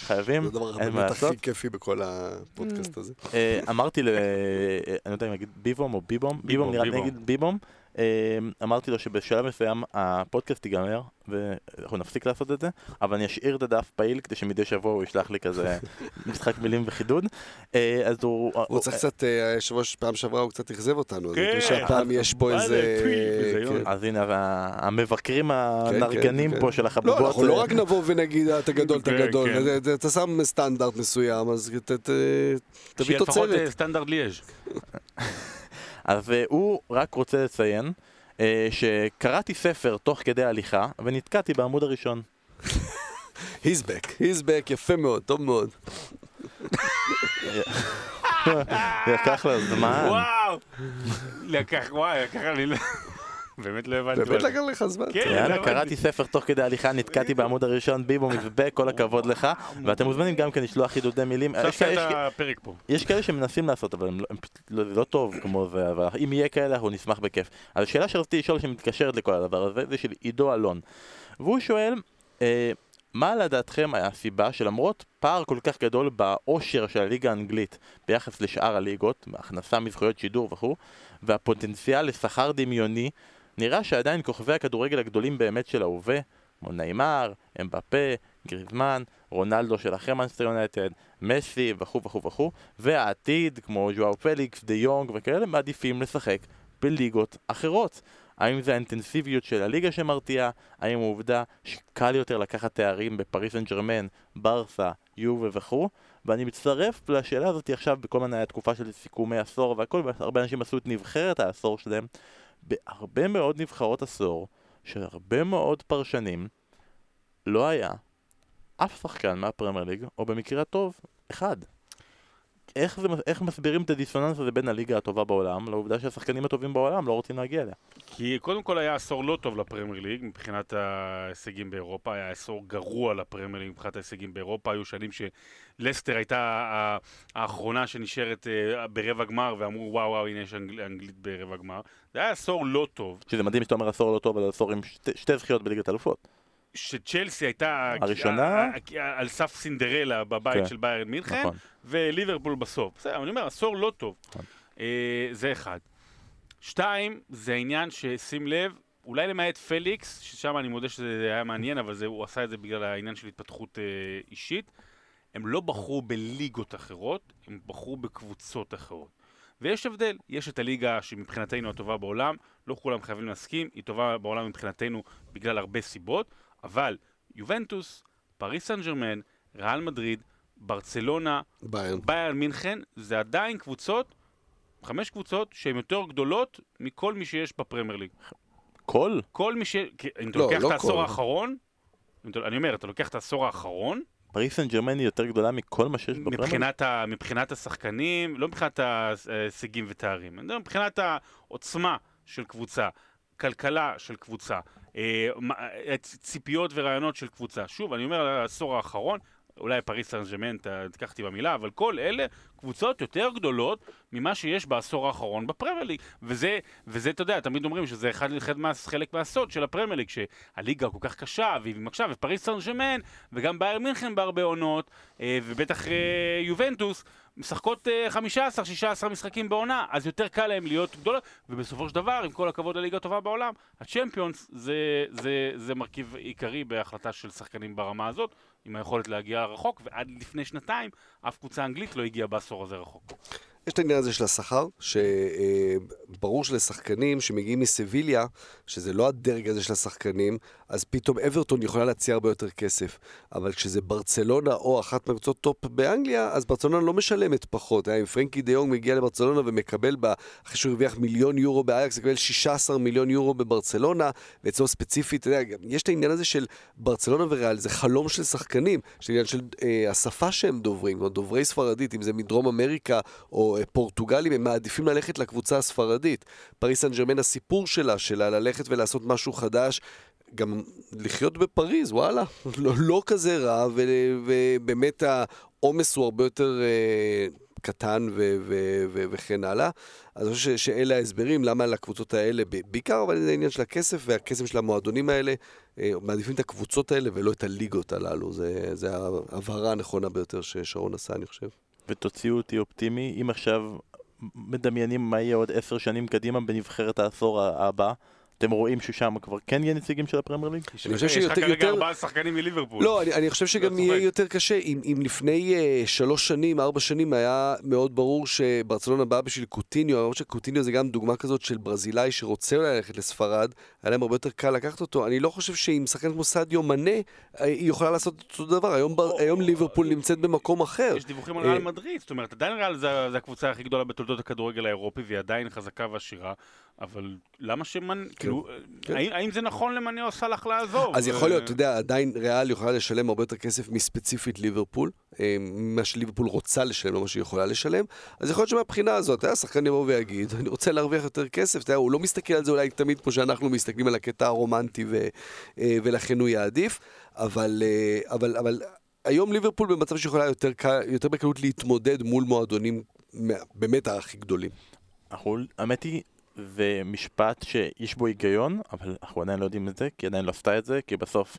Speaker 2: חייבים,
Speaker 4: זה הדבר
Speaker 2: אין מה לעשות.
Speaker 4: הכי כיפי בכל הפודקאסט הזה.
Speaker 2: אה, אמרתי ל... אה, אני לא יודע אם להגיד ביבום או ביבום, ביבום נראה לי. נגיד ביבום. אה, אמרתי לו שבשלב מסוים הפודקאסט ייגמר ואנחנו נפסיק לעשות את זה, אבל אני אשאיר את הדף פעיל כדי שמדי שבוע הוא ישלח לי כזה משחק מילים וחידוד. אה, אז הוא...
Speaker 4: הוא צריך קצת, אה, היושב ראש פעם שעברה הוא קצת אכזב אותנו, אז
Speaker 3: כן.
Speaker 4: אני חושב שהפעם יש פה איזה... כן.
Speaker 2: אז הנה המבקרים
Speaker 4: כן,
Speaker 2: הנרגנים
Speaker 4: כן,
Speaker 2: פה
Speaker 4: כן.
Speaker 2: של החבובות.
Speaker 4: לא, אנחנו לא
Speaker 2: אה,
Speaker 4: רק נבוא ונגיד, "אה, אתה גדול, אתה
Speaker 3: כן,
Speaker 4: גדול.
Speaker 3: כן.
Speaker 4: אתה- אתה- אתה שם סטנדרט מסוים, אז ת- ת- תביא
Speaker 3: שיהיה לפחות
Speaker 4: תוצרת.
Speaker 3: אה, סטנדרט ליאז'.
Speaker 2: אז אה, הוא רק רוצה לציין אה, שקראתי ספר תוך כדי הליכה ונתקעתי בעמוד הראשון.
Speaker 4: He's back, he's back, יפה מאוד, טוב מאוד.
Speaker 2: לקח לו זמן.
Speaker 3: וואו! לקח, וואי, לקח לי... באמת לא הבנתי.
Speaker 4: באמת לקח לך זמן.
Speaker 3: כן,
Speaker 2: יאללה,
Speaker 3: לא הבנתי.
Speaker 2: קראתי ספר תוך כדי הליכה, נתקעתי בעמוד הראשון, ביבו מזבק, כל הכבוד לך. ואתם מוזמנים גם כן לשלוח חידודי מילים.
Speaker 3: עכשיו
Speaker 2: יש כאלה-
Speaker 3: את
Speaker 2: יש-
Speaker 3: הפרק פה.
Speaker 2: יש כאלה שמנסים לעשות, אבל הם לא- לא- זה לא טוב כמו זה, אבל אם יהיה כאלה, אנחנו נשמח בכיף. אז השאלה שרציתי לשאול שמתקשרת לכל הדבר הזה, זה של עידו אלון. והוא שואל, אה, מה לדעתכם הסיבה שלמרות פער כל כך גדול באושר של הליגה האנגלית ביחס לשאר הליגות, הכנסה מזכויות שידור וכו', והפוטנציאל לשכר דמיוני, נראה שעדיין כוכבי הכדורגל הגדולים באמת של ההווה, כמו נעימר, אמבפה, גריזמן, רונלדו של אחרי מנצ'סטר יונייטד, מסי וכו' וכו' וכו', והעתיד, כמו ז'ואאו פליקס, דה יונג וכאלה, מעדיפים לשחק בליגות אחרות. האם זה האינטנסיביות של הליגה שמרתיעה? האם העובדה שקל יותר לקחת תארים בפריס סן ג'רמן, ברסה, יובה וכו'? ואני מצטרף לשאלה הזאת עכשיו בכל מיני התקופה של סיכומי עשור והכל, והרבה אנשים עשו את נבחרת העשור שלהם. בהרבה מאוד נבחרות עשור, של הרבה מאוד פרשנים, לא היה אף שחקן מהפרמייר ליג, או במקרה הטוב, אחד. איך, זה, איך מסבירים את הדיסוננס הזה בין הליגה הטובה בעולם לעובדה שהשחקנים הטובים בעולם לא רוצים להגיע אליה?
Speaker 3: כי קודם כל היה עשור לא טוב לפרמייר ליג מבחינת ההישגים באירופה, היה עשור גרוע לפרמייר ליג מבחינת ההישגים באירופה, היו שנים שלסטר הייתה האחרונה שנשארת אה, ברבע גמר ואמרו וואו וואו הנה יש אנגל, אנגלית ברבע גמר. זה היה עשור לא טוב,
Speaker 2: שזה מדהים שאתה אומר עשור לא טוב, אבל עשור עם שתי, שתי זכיות בליגת אלופות.
Speaker 3: שצ'לסי הייתה
Speaker 2: הראשונה?
Speaker 3: על סף סינדרלה בבית
Speaker 2: כן.
Speaker 3: של ביירן מינכן,
Speaker 2: נכון.
Speaker 3: וליברפול בסוף. בסדר, אני אומר, עשור לא טוב.
Speaker 2: נכון.
Speaker 3: אה, זה אחד. שתיים, זה העניין ששים לב, אולי למעט פליקס, ששם אני מודה שזה היה מעניין, אבל זה, הוא עשה את זה בגלל העניין של התפתחות אה, אישית. הם לא בחרו בליגות אחרות, הם בחרו בקבוצות אחרות. ויש הבדל, יש את הליגה שמבחינתנו הטובה בעולם, לא כולם חייבים להסכים, היא טובה בעולם מבחינתנו בגלל הרבה סיבות, אבל יובנטוס, פריס סן ג'רמן, ריאל מדריד, ברצלונה,
Speaker 4: ביירן.
Speaker 3: ביירן מינכן, זה עדיין קבוצות, חמש קבוצות שהן יותר גדולות מכל מי שיש בפרמייר ליג.
Speaker 2: כל?
Speaker 3: כל מי ש... אם אתה
Speaker 4: לא,
Speaker 3: לוקח
Speaker 4: לא
Speaker 3: את העשור
Speaker 4: כל.
Speaker 3: האחרון, אני אומר, אתה לוקח את העשור האחרון,
Speaker 2: פריס סן ג'רמן היא יותר גדולה מכל מה שיש בפרמייר?
Speaker 3: מבחינת, ה, מבחינת השחקנים, לא מבחינת ההישגים ותארים, מבחינת העוצמה של קבוצה, כלכלה של קבוצה, ציפיות ורעיונות של קבוצה. שוב, אני אומר על העשור האחרון, אולי פריס סן ג'רמן, תיקח במילה, אבל כל אלה קבוצות יותר גדולות ממה שיש בעשור האחרון בפרמייר ליג. וזה, וזה, אתה יודע, תמיד אומרים שזה אחד, אחד מה, חלק מהסוד של הפרמייר ליג, שהליגה כל כך קשה, והיא מקשה, ופריס סן ג'רמן, וגם באייר מינכן בהרבה עונות, אה, ובטח אה, יובנטוס, משחקות אה, 15-16 משחקים בעונה, אז יותר קל להם להיות גדולות, ובסופו של דבר, עם כל הכבוד לליגה הטובה בעולם, הצ'מפיונס זה, זה, זה מרכיב עיקרי בהחלטה של שחקנים ברמה הזאת, עם היכולת להגיע רחוק, ועד לפני שנתיים, אף קבוצה אנגלית לא הגיעה בעשור הזה רחוק.
Speaker 4: יש את העניין הזה של השכר, שברור שלשחקנים שמגיעים מסביליה, שזה לא הדרג הזה של השחקנים, אז פתאום אברטון יכולה להציע הרבה יותר כסף. אבל כשזה ברצלונה או אחת מהקבוצות טופ באנגליה, אז ברצלונה לא משלמת פחות. אה, אם פרנקי דה יונג מגיע לברצלונה ומקבל, בה, אחרי שהוא הרוויח מיליון יורו באייקס, יקבל 16 מיליון יורו בברצלונה, ואצלו ספציפית, אתה יודע, יש את העניין הזה של ברצלונה וריאל, זה חלום של שחקנים, יש עניין של אה, השפה שהם דוברים, או דוברי ספרדית, אם זה מדרום אמריקה או אה, פורטוגלים, הם מעדיפים ללכת לקבוצה הספרדית. פריס סן ג'רמן, הסיפור שלה, שלה ללכת ולעשות משהו חדש, גם לחיות בפריז, וואלה, לא, לא כזה רע, ו, ובאמת העומס הוא הרבה יותר אה, קטן ו, ו, ו, וכן הלאה. אז אני חושב שאלה ההסברים למה לקבוצות האלה, בעיקר אבל זה העניין של הכסף והכסף של המועדונים האלה, אה, מעדיפים את הקבוצות האלה ולא את הליגות הללו. זה ההבהרה הנכונה ביותר ששרון עשה, אני חושב.
Speaker 2: ותוציאו אותי אופטימי, אם עכשיו מדמיינים מה יהיה עוד עשר שנים קדימה בנבחרת העשור הבא, אתם רואים ששם כבר כן יהיה נציגים של הפרמייר ליג?
Speaker 4: אני חושב
Speaker 3: יש לך
Speaker 4: שיותר-
Speaker 3: כרגע
Speaker 4: יותר-
Speaker 3: ארבעה שחקנים מליברפול.
Speaker 4: לא, אני, אני חושב שגם יהיה. יותר קשה. אם, אם לפני uh, שלוש שנים, ארבע שנים, היה מאוד ברור שברצלונה באה בשביל קוטיניו, למרות שקוטיניו זה גם דוגמה כזאת של ברזילאי שרוצה ללכת לספרד, היה להם הרבה יותר קל לקחת אותו. אני לא חושב שעם שחקן כמו סעדיו מנה, אה, היא יכולה לעשות אותו דבר. היום, בר, היום ליברפול נמצאת במקום אחר.
Speaker 3: יש דיווחים על
Speaker 4: אה,
Speaker 3: ריאל מדריד, זאת אומרת, עדיין ריאל זה זה הקבוצה הכי גדולה בתולדות הכדורגל האירופי, והיא עדיין חזקה ועשירה, אבל למה שמנ... כאילו,
Speaker 4: כן.
Speaker 3: האם- האם זה נכון למניו סאלח לעזוב?
Speaker 4: אז יכול להיות,
Speaker 3: אה,
Speaker 4: אתה יודע, עדיין ריאל יכולה לשלם הרבה יותר כסף מספציפית ליברפול, אה, ממה שליברפול רוצה לשלם, לא מה שהיא יכולה לשלם, אז יכול להיות שמבחינה הזאת, היה שחקן יבוא ויגיד, אני רוצה להרוויח יותר כסף, אתה יודע, הוא לא מסתכל על זה אולי תמיד כמו שאנחנו מסתכלים על הקטע הרומנטי, ו, אה, ולכן הוא יעדיף, אבל, אה, אבל, אבל היום ליברפול במצב שיכולה יותר, יותר בקלות להתמודד מול מועדונים מה- באמת הכי גדולים.
Speaker 2: האמת היא, זה משפט שיש בו היגיון, אבל אנחנו עדיין לא יודעים את זה, כי עדיין לא עשתה את זה, כי בסוף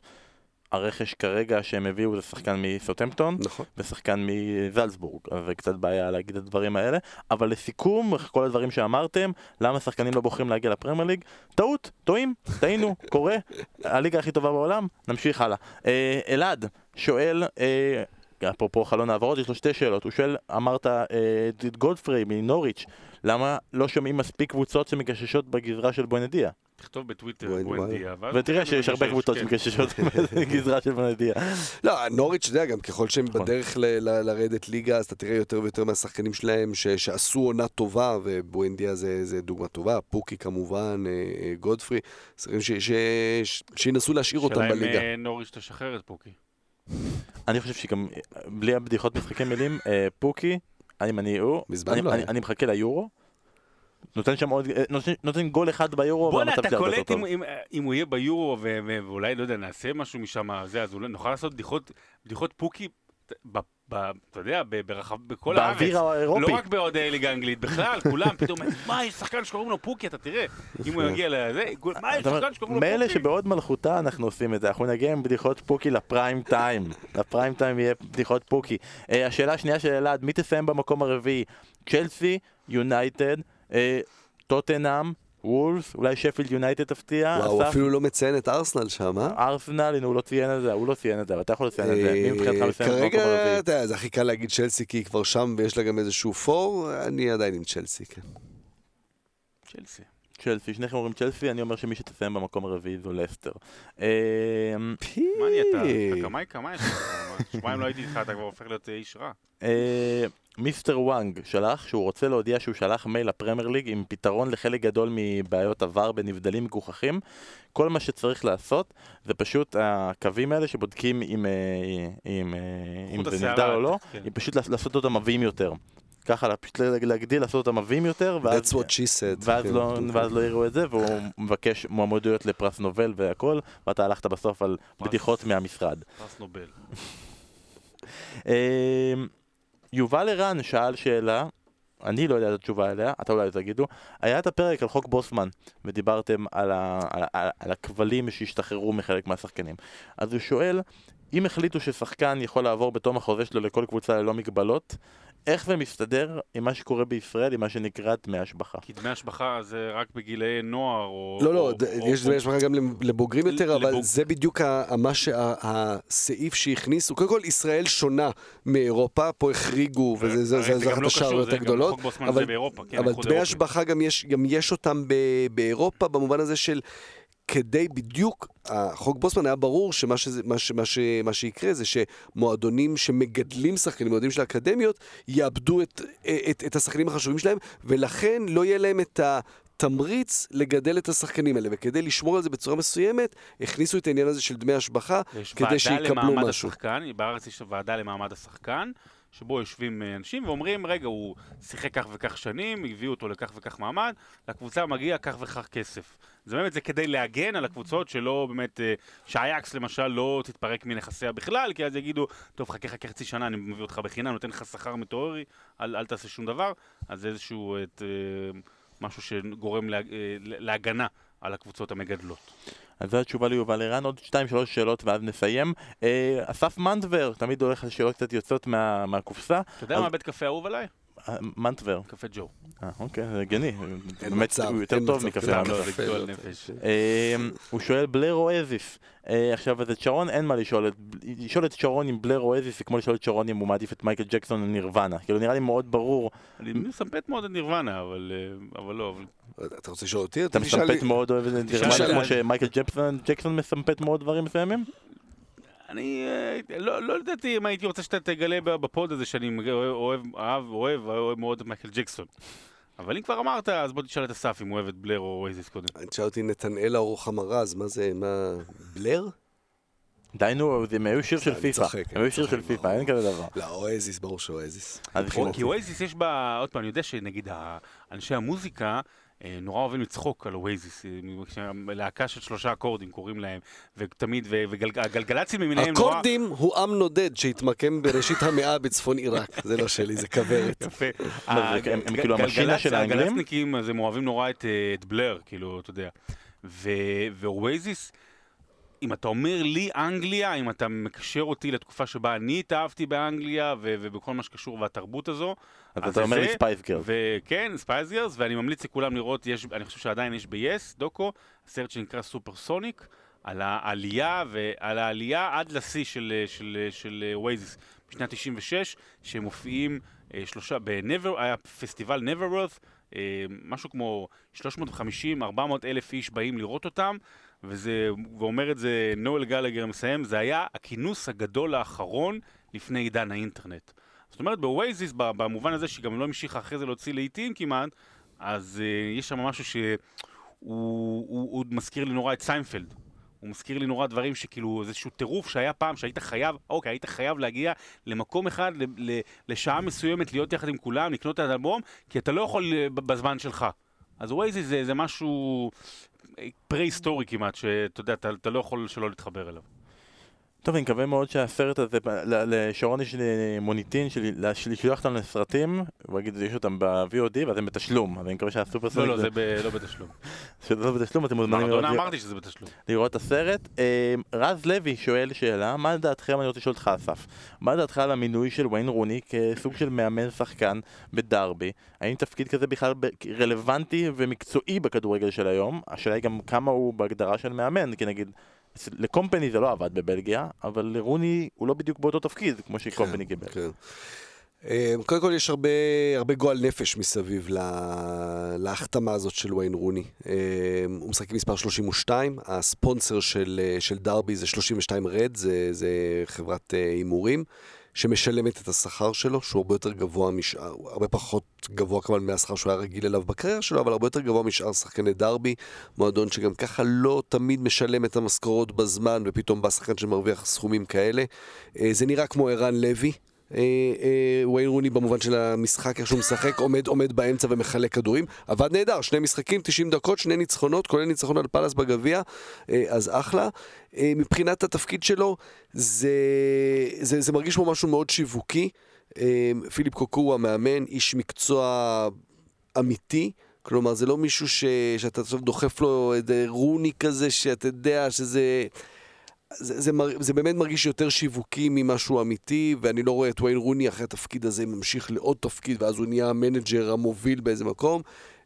Speaker 2: הרכש כרגע שהם הביאו זה שחקן מסוטמפטון,
Speaker 4: נכון.
Speaker 2: ושחקן מזלצבורג, אז זה קצת בעיה להגיד את הדברים האלה. אבל לסיכום, כל הדברים שאמרתם, למה שחקנים לא בוחרים להגיע לפרמייר ליג? טעות, טועים, טעינו, קורה, הליגה הכי טובה בעולם, נמשיך הלאה. אה, אלעד שואל, אה, אפרופו חלון העברות, יש לו שתי שאלות. הוא שואל, אמרת אה, את גולדפריי מנוריץ', למה לא שומעים מספיק קבוצות שמגששות בגזרה של בואנדיה?
Speaker 3: תכתוב בטוויטר בואנדיה.
Speaker 2: ותראה שיש הרבה קבוצות
Speaker 3: כן.
Speaker 2: שמגששות בגזרה של בואנדיה.
Speaker 4: לא, נוריץ', אתה יודע, גם ככל שהם
Speaker 2: נכון.
Speaker 4: בדרך ל- ל- לרדת ליגה, אז אתה תראה יותר ויותר מהשחקנים שלהם ש- שעשו עונה טובה, ובואנדיה זה, זה דוגמה טובה, פוקי כמובן, אה, אה, גודפרי, שחקנים ש- ש- ש- שינסו להשאיר אותם
Speaker 3: שאלה אם
Speaker 4: בליגה.
Speaker 3: נוריץ' תשחרר את פוקי.
Speaker 2: אני חושב שגם, אה, בלי הבדיחות משחקי מילים, פוקי, אני אני הוא,
Speaker 4: מזמן
Speaker 2: אני-
Speaker 4: לא
Speaker 2: אני-
Speaker 4: היה.
Speaker 2: אני מחכה ליורו. נותן שם עוד, אה, נותן- נותן גול אחד ביורו,
Speaker 3: בואנה, אתה קולט. אם- אם- אם הוא יהיה ביורו, ו- ו- ואולי, לא יודע, נעשה משהו משם, זה, אז אולי נוכל לעשות בדיחות בדיחות פוקי ב- אתה יודע, ברחב, בכל הארץ.
Speaker 2: באוויר האירופי.
Speaker 3: לא רק באוהדי ליגה האנגלית, בכלל, כולם פתאום, מה, יש שחקן שקוראים לו פוקי, אתה תראה. אם הוא יגיע לזה, מה, יש שחקן שקוראים לו פוקי?
Speaker 2: מילא שבעוד מלכותה אנחנו עושים את זה, אנחנו נגיע עם בדיחות פוקי לפריים טיים. לפריים טיים יהיה בדיחות פוקי. אה, השאלה השנייה של אלעד, מי תסיים במקום הרביעי? צ'לסי, יונייטד, אה, טוטנאם, וולס, אולי שפילד יונייטד תפתיע.
Speaker 4: וואו, הוא
Speaker 2: אסף,
Speaker 4: אפילו לא מציין את ארסנל שם, אה?
Speaker 2: ארסנל, הנה הוא לא ציין את זה, הוא לא ציין את זה, אבל אתה יכול לציין את זה. מי מבחינתך
Speaker 4: אה,
Speaker 2: מסיים במקום
Speaker 4: כרגע? אתה יודע, זה הכי קל להגיד צ'לסי כי היא כבר שם ויש לה גם איזשהו פור, אני עדיין עם צ'לסי, כן.
Speaker 3: צ'לסי.
Speaker 2: צ'לסי, שניכם אומרים צ'לסי, אני אומר שמי שתסיים במקום הרביעי זו לסטר. אה,
Speaker 3: מה נהיית? אתה קמאי קמאי יש לך? שבועיים לא הייתי איתך, אתה כבר הופך להיות אה, איש רע.
Speaker 2: אה, מיסטר וואנג שלח שהוא רוצה להודיע שהוא שלח מייל לפרמייר ליג עם פתרון לחלק גדול מבעיות עבר בנבדלים מגוחכים. כל מה שצריך לעשות זה פשוט הקווים האלה שבודקים אם, אה, אם, אה, אם זה נבדל או לא,
Speaker 3: כן.
Speaker 2: פשוט לעשות- אותם עבים יותר. ככה פשוט להגדיל, לעשות אותם עבים יותר, ואז,
Speaker 4: That's what she said.
Speaker 2: ואז,
Speaker 4: כן.
Speaker 2: לא, ואז לא יראו את זה, והוא מבקש מועמדויות לפרס נובל והכל, ואתה הלכת בסוף על בדיחות מהמשרד.
Speaker 3: פרס נובל.
Speaker 2: יובל ערן שאל שאלה, אני לא יודע את התשובה אליה, אתה אולי תגידו, היה את הפרק על חוק בוסמן, ודיברתם על, ה, על, על, על הכבלים שהשתחררו מחלק מהשחקנים. אז הוא שואל, אם החליטו ששחקן יכול לעבור בתום החוזה שלו לכל קבוצה ללא מגבלות, איך זה מסתדר עם מה שקורה בישראל, עם מה שנקרא דמי השבחה?
Speaker 3: כי דמי השבחה זה רק בגילאי נוער, או...
Speaker 4: לא, לא,
Speaker 3: או-
Speaker 4: ד-
Speaker 3: או-
Speaker 4: יש דמי השבחה גם לבוגרים יותר, אבל
Speaker 3: לבוג-
Speaker 4: זה בדיוק מה שהסעיף שהכניסו. קודם כל, ישראל שונה מאירופה, פה החריגו, וזה זה-
Speaker 3: הרי
Speaker 4: זה
Speaker 3: זה
Speaker 4: זה
Speaker 3: גם
Speaker 4: אחת
Speaker 3: לא גם
Speaker 4: הגדולות. אבל-
Speaker 3: זה באירופה, כן,
Speaker 4: דמי. השבחה גם יש, גם יש אותם ב- באירופה, במובן הזה של... כדי בדיוק, החוק בוסמן היה ברור שמה שזה, מה, ש, מה, ש, מה שיקרה זה שמועדונים שמגדלים שחקנים, מועדונים של האקדמיות, יאבדו את, את, את השחקנים החשובים שלהם, ולכן לא יהיה להם את התמריץ לגדל את השחקנים האלה. וכדי לשמור על זה בצורה מסוימת, הכניסו את העניין הזה של דמי השבחה,
Speaker 3: יש
Speaker 4: כדי
Speaker 3: ועדה
Speaker 4: שיקבלו
Speaker 3: למעמד
Speaker 4: משהו.
Speaker 3: השחקן, בארץ יש ועדה למעמד השחקן, שבו יושבים אה, אנשים ואומרים, רגע, הוא שיחק כך וכך שנים, הביאו אותו לכך וכך מעמד, לקבוצה מגיע כך וכך כסף. זה באמת, זה כדי להגן על הקבוצות שלא באמת, אה, שאייקס למשל לא תתפרק מנכסיה בכלל, כי אז יגידו, טוב, חכה חכה חצי שנה, אני מביא אותך בחינם, נותן לך שכר מטאורי, אל, אל תעשה שום דבר, אז זה איזשהו את, אה, משהו שגורם לה, אה, להגנה על הקבוצות המגדלות.
Speaker 2: אז זו התשובה ליובל ערן, עוד שתיים שלוש שאלות ואז נסיים. אה, אסף מנדבר, תמיד הולך על שאלות קצת יוצאות מה, מהקופסה.
Speaker 3: אתה יודע
Speaker 2: אז-
Speaker 3: מה בית קפה אהוב עליי?
Speaker 2: מנדבר,
Speaker 3: קפה ג'ו.
Speaker 2: אה, אוקיי, זה הגיוני, באמת הוא יותר טוב מקפה
Speaker 3: נפש.
Speaker 2: אה, הוא שואל בלר או אזיס. אה, עכשיו, אז את שרון אין מה לשאול, לשאול את שרון אם בלר או אזיס זה כמו לשאול את שרון אם הוא מעדיף את מייקל ג'קסון או נירוונה. כאילו נראה לי מאוד ברור,
Speaker 3: אני מסמפת מאוד את נירוונה, אבל אה, אבל לא,
Speaker 4: אתה רוצה לשאול אותי?
Speaker 2: אתה. מסמפת מאוד אוהב את נירוונה כמו. שמייקל ג'קסון ג'קסון מסמפת מאוד דברים מסוימים?
Speaker 3: אני אה, לא לא ידעתי אם הייתי רוצה שאתה תגלה בפוד הזה שאני אוהב, אהב, אוהב, אוהב מאוד את מייקל ג'קסון. אבל אם כבר אמרת, אז בוא תשאל את אסף אם הוא אוהב את בלר או אואזיס קודם.
Speaker 4: תשאל אותי נתנאלה או רוחמה רז, מה זה, מה... בלר?
Speaker 2: די נו, הם היו שיר של פיפא, הם היו שיר של פיפא. אין כזה דבר.
Speaker 4: לא, אואזיס, ברור שאואזיס.
Speaker 2: אז
Speaker 3: כי- אואזיס יש בה, עוד פעם, אני יודע שנגיד אנשי המוזיקה נורא אוהבים לצחוק על אואזיס, אה, להקה של שלושה אקורדים קוראים להם, ותמיד, והגלגלצים למיניהם נורא...
Speaker 4: אקורדים הוא עם נודד שהתמקם בראשית המאה בצפון עיראק. זה לא שלי, זה כוורת.
Speaker 3: יפה.
Speaker 2: מה, זה- הם- הם כאילו המשינה של האנגלים?
Speaker 3: הגלצניקים, אז הם אוהבים נורא את, אה, את בלר, כאילו, אתה יודע. ואואזיס, אם אתה אומר לי אנגליה, אם אתה מקשר אותי לתקופה שבה אני התאהבתי באנגליה, ו- ובכל מה שקשור והתרבות הזו,
Speaker 2: אז אתה אומר לי ספייס גירלס.
Speaker 3: וכן, ספייס גירלס, ואני ממליץ לכולם לראות, יש, אני חושב שעדיין יש ב-yes דוקו, סרט שנקרא סופרסוניק, על העלייה, ועל העלייה עד לשיא של, של, של אואזיס בשנת 96, שהם מופיעים אה, שלושה, בנב-, היה פסטיבל נבוורת', אה, משהו כמו 350-400 אלף איש באים לראות אותם, וזה, ואומר את זה נואל גלאגר מסיים, זה היה הכינוס הגדול האחרון לפני עידן האינטרנט. זאת אומרת, ואואזיס, במובן הזה שגם לא המשיכה אחרי זה להוציא לעיתים כמעט, אז אה, יש שם משהו שהוא הוא, הוא מזכיר לי נורא את סיינפלד. הוא מזכיר לי נורא דברים שכאילו, איזשהו טירוף שהיה פעם שהיית חייב, אוקיי, היית חייב להגיע למקום אחד, ל, ל, לשעה מסוימת, להיות יחד עם כולם, לקנות את האלבום, כי אתה לא יכול בזמן שלך. אז אואזיס זה, זה משהו פרה-היסטורי כמעט, שאתה יודע, אתה, לא יכול שלא להתחבר אליו.
Speaker 2: טוב, אני מקווה מאוד שהסרט הזה, לשרון יש מוניטין של של לשלוח אותם לסרטים, הוא יגיד, יש אותם ב-VOD, ואז הם בתשלום, אז אני מקווה שהסופר
Speaker 3: לא, לא, זה לא בתשלום.
Speaker 2: שזה לא בתשלום, אתם מוזמנים
Speaker 3: מרדונה
Speaker 2: לראות-
Speaker 3: אמרתי שזה בתשלום.
Speaker 2: לראות את הסרט. אה, רז לוי שואל שאלה, מה לדעתכם, אני רוצה לשאול אותך אסף, מה לדעתך על המינוי של ויין רוני כסוג של מאמן שחקן בדרבי? האם תפקיד כזה בכלל רלוונטי ומקצועי בכדורגל של היום? השאלה היא גם כמה הוא בהגדרה של מאמן, כי נגיד... לקומפני זה לא עבד בבלגיה, אבל לרוני הוא לא בדיוק באותו תפקיד כמו שקומפני קיבל.
Speaker 4: כן. אמ, קודם כל יש הרבה, הרבה גועל נפש מסביב לה, להחתמה הזאת של ויין רוני. אמ, הוא משחק עם מספר 32, הספונסר של, אה, של דרבי זה 32 רד, זה, זה חברת אה, הימורים. שמשלמת את השכר שלו, שהוא הרבה יותר גבוה משאר, הרבה פחות גבוה כמובן מהשכר שהוא היה רגיל אליו בקריירה שלו, אבל הרבה יותר גבוה משאר שחקני דרבי, מועדון שגם ככה לא תמיד משלם את המשכורות בזמן, ופתאום בא שחקן שמרוויח סכומים כאלה. אה, זה נראה כמו ערן לוי. אה, אה, וויין רוני במובן של המשחק, איך שהוא משחק, עומד, עומד באמצע ומחלק כדורים. עבד נהדר, שני משחקים, 90 דקות, שני ניצחונות, כולל ניצחון על פאלאס בגביע, אה, אז אחלה. מבחינת התפקיד שלו, זה, זה, זה מרגיש כמו משהו מאוד שיווקי. פיליפ קוקו הוא המאמן, איש מקצוע אמיתי. כלומר, זה לא מישהו ש... שאתה עכשיו דוחף לו איזה רוני כזה, שאתה יודע שזה... זה, זה, מר, זה באמת מרגיש יותר שיווקי ממשהו אמיתי, ואני לא רואה את ויין רוני אחרי התפקיד הזה ממשיך לעוד תפקיד, ואז הוא נהיה המנג'ר המוביל באיזה מקום.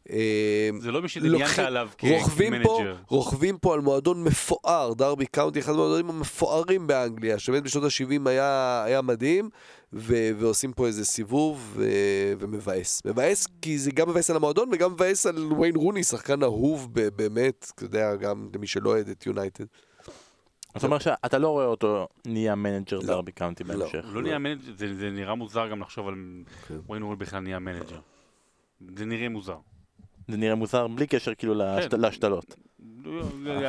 Speaker 4: אה,
Speaker 3: זה לא מי שדמיינת עליו כמנג'ר.
Speaker 4: רוכבים פה על מועדון מפואר, דרבי קאונטי, אחד המועדונים המפוארים באנגליה, שבאמת בשנות ה-70 היה, היה מדהים, ו- ועושים פה איזה סיבוב ו- ומבאס. מבאס כי זה גם מבאס על המועדון וגם מבאס על ויין רוני, שחקן אהוב באמת, אתה יודע, גם למי שלא אוהד את יונייטד.
Speaker 2: זאת אומרת שאתה לא רואה אותו נהיה מנג'ר
Speaker 4: לא.
Speaker 2: דרבי קאונטי
Speaker 4: לא.
Speaker 2: בהמשך.
Speaker 3: לא נהיה מנג'ר, זה זה נראה מוזר גם לחשוב על. וויין רוני בכלל נהיה מנג'ר. זה נראה מוזר.
Speaker 2: זה נראה מוזר בלי קשר כאילו להשת-
Speaker 3: כן.
Speaker 2: להשתלות.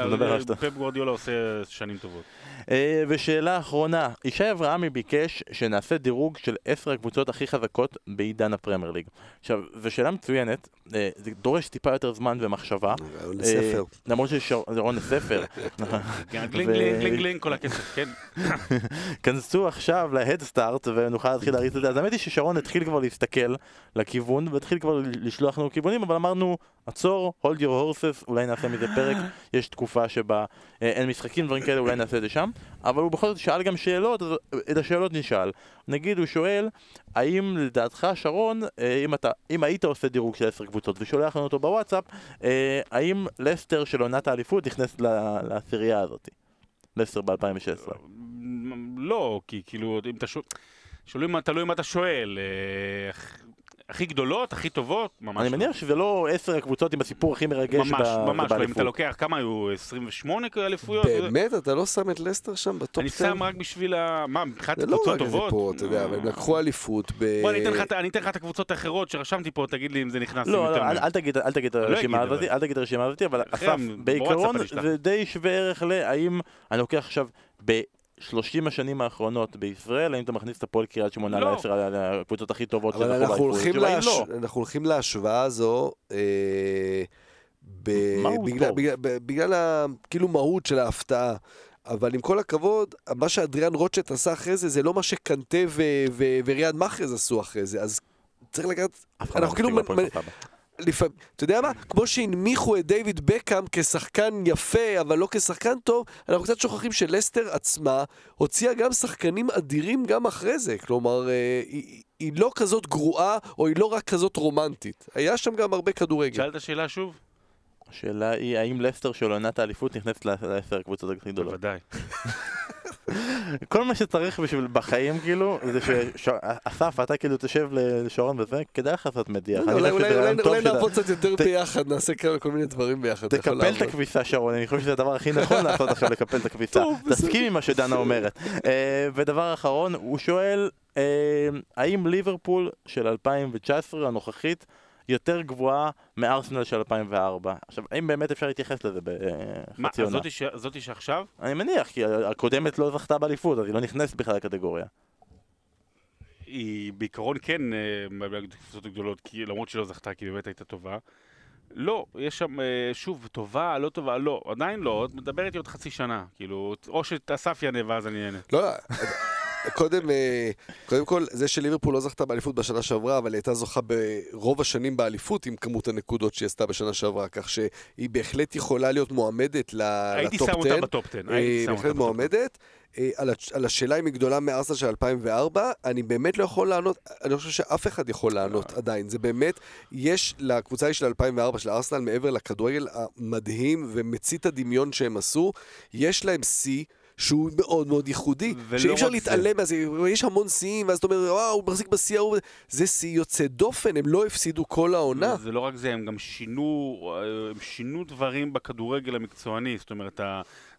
Speaker 2: נדבר על השטח.
Speaker 3: פפ גוורדיולה עושה שנים טובות.
Speaker 2: אה, ושאלה אחרונה, ישי אברהמי ביקש שנעשה דירוג של עשר הקבוצות הכי חזקות בעידן הפרמייר ליג. עכשיו, זו שאלה מצוינת, אה, זה דורש טיפה יותר זמן ומחשבה.
Speaker 4: רעיון לספר.
Speaker 2: אה, למרות שזה רעיון לספר.
Speaker 3: גלינג גלינג גלינג גלינג כל הכסף, כן.
Speaker 2: כנסו עכשיו להדסטארט ונוכל להתחיל להריץ את זה. אז האמת היא ששרון התחיל כבר להסתכל לכיוון והתחיל כבר לשלוח לנו כיוונים, אבל אמרנו, עצור, hold your horses, אולי נעשה מזה פרק, יש תקופה שבה אה, אין משחקים, דברים כאלה, אולי נעשה את זה שם. אבל הוא בכל זאת שאל גם שאלות, אז את השאלות נשאל. נגיד, הוא שואל, האם לדעתך, שרון, אה, אם, אתה, אם היית עושה דירוג של עשר קבוצות ושולח לנו אותו בוואטסאפ, אה, האם לסטר של עונת האליפות נכנסת לעשירייה הזאת? לסטר ב-2016.
Speaker 3: לא, כי כאילו, אם אתה שואל... תלוי מה אתה שואל. הכ- הכי גדולות, הכי טובות, ממש
Speaker 2: אני
Speaker 3: לא.
Speaker 2: מניח שזה לא עשר הקבוצות עם הסיפור הכי מרגש
Speaker 3: ממש,
Speaker 2: ב-
Speaker 3: ממש לא. אם. אתה לוקח, כמה היו? 28 אליפויות?
Speaker 4: באמת? אתה לא שם את לסטר שם בטופ
Speaker 3: אני
Speaker 4: 10?
Speaker 3: שם רק בשביל ה... מה, מבחינת
Speaker 4: זה לא
Speaker 3: קבוצות
Speaker 4: רק איזה
Speaker 3: טובות?
Speaker 4: פה, אתה יודע, אבל הם לקחו אליפות ב...
Speaker 3: בוא, אני אתן לך את- אני אתן לך את הקבוצות האחרות שרשמתי פה, תגיד לי אם זה נכנס.
Speaker 2: לא, לא, אל- תגיד אל תגיד את
Speaker 3: אני לא
Speaker 2: הרשימה הזאת. אל תגיד את הרשימה הזאת, אבל אסף, בעיקרון
Speaker 3: אני.
Speaker 2: זה די שווה ערך להאם אני לוקח עכשיו ב-30 השנים האחרונות בישראל, האם אתה מכניס את הפועל קריית שמונה
Speaker 3: לא.
Speaker 2: לעשר הקבוצות הכי טובות
Speaker 4: אבל אנחנו
Speaker 2: באליפות?
Speaker 4: הולכים,
Speaker 2: התשובה היא
Speaker 4: להש...
Speaker 2: לא.
Speaker 4: אנחנו הולכים להשוואה הזו אה, ב... בגלל? בגלל, בגלל ה... כאילו מהות של ההפתעה. אבל עם כל הכבוד, מה שאדריאן רוטשט עשה אחרי זה, זה לא מה שקנטה ו... ו... וריאד מאחרז עשו אחרי זה. אז צריך לקחת...
Speaker 2: לא
Speaker 4: אנחנו כאילו... לפעמים, אתה יודע מה? כמו שהנמיכו את דיוויד בקאם כשחקן יפה, אבל לא כשחקן טוב, אנחנו קצת שוכחים שלסטר עצמה הוציאה גם שחקנים אדירים גם אחרי זה. כלומר, אה, היא, היא לא כזאת גרועה, או היא לא רק כזאת רומנטית. היה שם גם הרבה כדורגל.
Speaker 3: שאלת שאלה שוב?
Speaker 2: השאלה היא האם לסטר של עונת האליפות נכנסת לעשר הקבוצות הכי גדולות.
Speaker 3: בוודאי.
Speaker 2: כל מה שצריך בשביל בחיים כאילו, זה שאסף, אתה כאילו תשב לשרון וזה, כדאי לך לעשות מדיח.
Speaker 4: אולי, נעבוד קצת יותר ביחד, נעשה כל מיני דברים ביחד.
Speaker 2: תקפל את. הכביסה שרון, אני חושב שזה הדבר הכי נכון לעשות עכשיו לקפל את הכביסה. תסכים עם מה שדנה אומרת. אה, ודבר אחרון, הוא שואל, אה, האם ליברפול של 2019 הנוכחית יותר גבוהה מארסנל של 2004? עכשיו, האם באמת אפשר להתייחס לזה
Speaker 3: מה,
Speaker 2: בחצי עונה?
Speaker 3: זאתי ש- זאתי שעכשיו?
Speaker 2: אני מניח, כי הקודמת לא זכתה באליפות, אז היא לא נכנסת בכלל לקטגוריה.
Speaker 3: היא בעיקרון כן אה, מהקבוצות הגדולות, כי למרות שהיא לא זכתה, כי היא באמת הייתה טובה. לא, יש שם, אה, שוב, טובה, לא טובה, לא, עדיין לא, מדבר איתי עוד חצי שנה, כאילו, או שאסף יענה ואז אני אענה.
Speaker 4: לא, קודם, אה, קודם כל, זה שליברפול לא זכתה באליפות בשנה שעברה, אבל היא הייתה זוכה ברוב השנים באליפות עם כמות הנקודות שהיא עשתה בשנה שעברה, כך שהיא בהחלט יכולה להיות מועמדת לטופ
Speaker 3: שם
Speaker 4: 10.
Speaker 3: אותה בטופ 10,
Speaker 4: אה,
Speaker 3: הייתי שם אותה
Speaker 4: בהחלט
Speaker 3: בטופ 10.
Speaker 4: מועמדת. אה, על הש- על השאלה אם היא גדולה מארסנל של 2004, אני באמת לא יכול לענות, אני חושב שאף אחד יכול לענות. עדיין. זה באמת, יש לקבוצה של 2004, של ארסנל, מעבר לכדורגל המדהים ומצית הדמיון שהם עשו, יש להם שיא. שהוא מאוד מאוד ייחודי, שאי אפשר. להתעלם מזה, יש המון שיאים, ואז אתה אומר, וואו, הוא מחזיק בשיא ההוא, זה שיא יוצא דופן, הם לא הפסידו כל העונה.
Speaker 3: זה לא רק זה, הם גם שינו, הם שינו דברים בכדורגל המקצועני, זאת אומרת,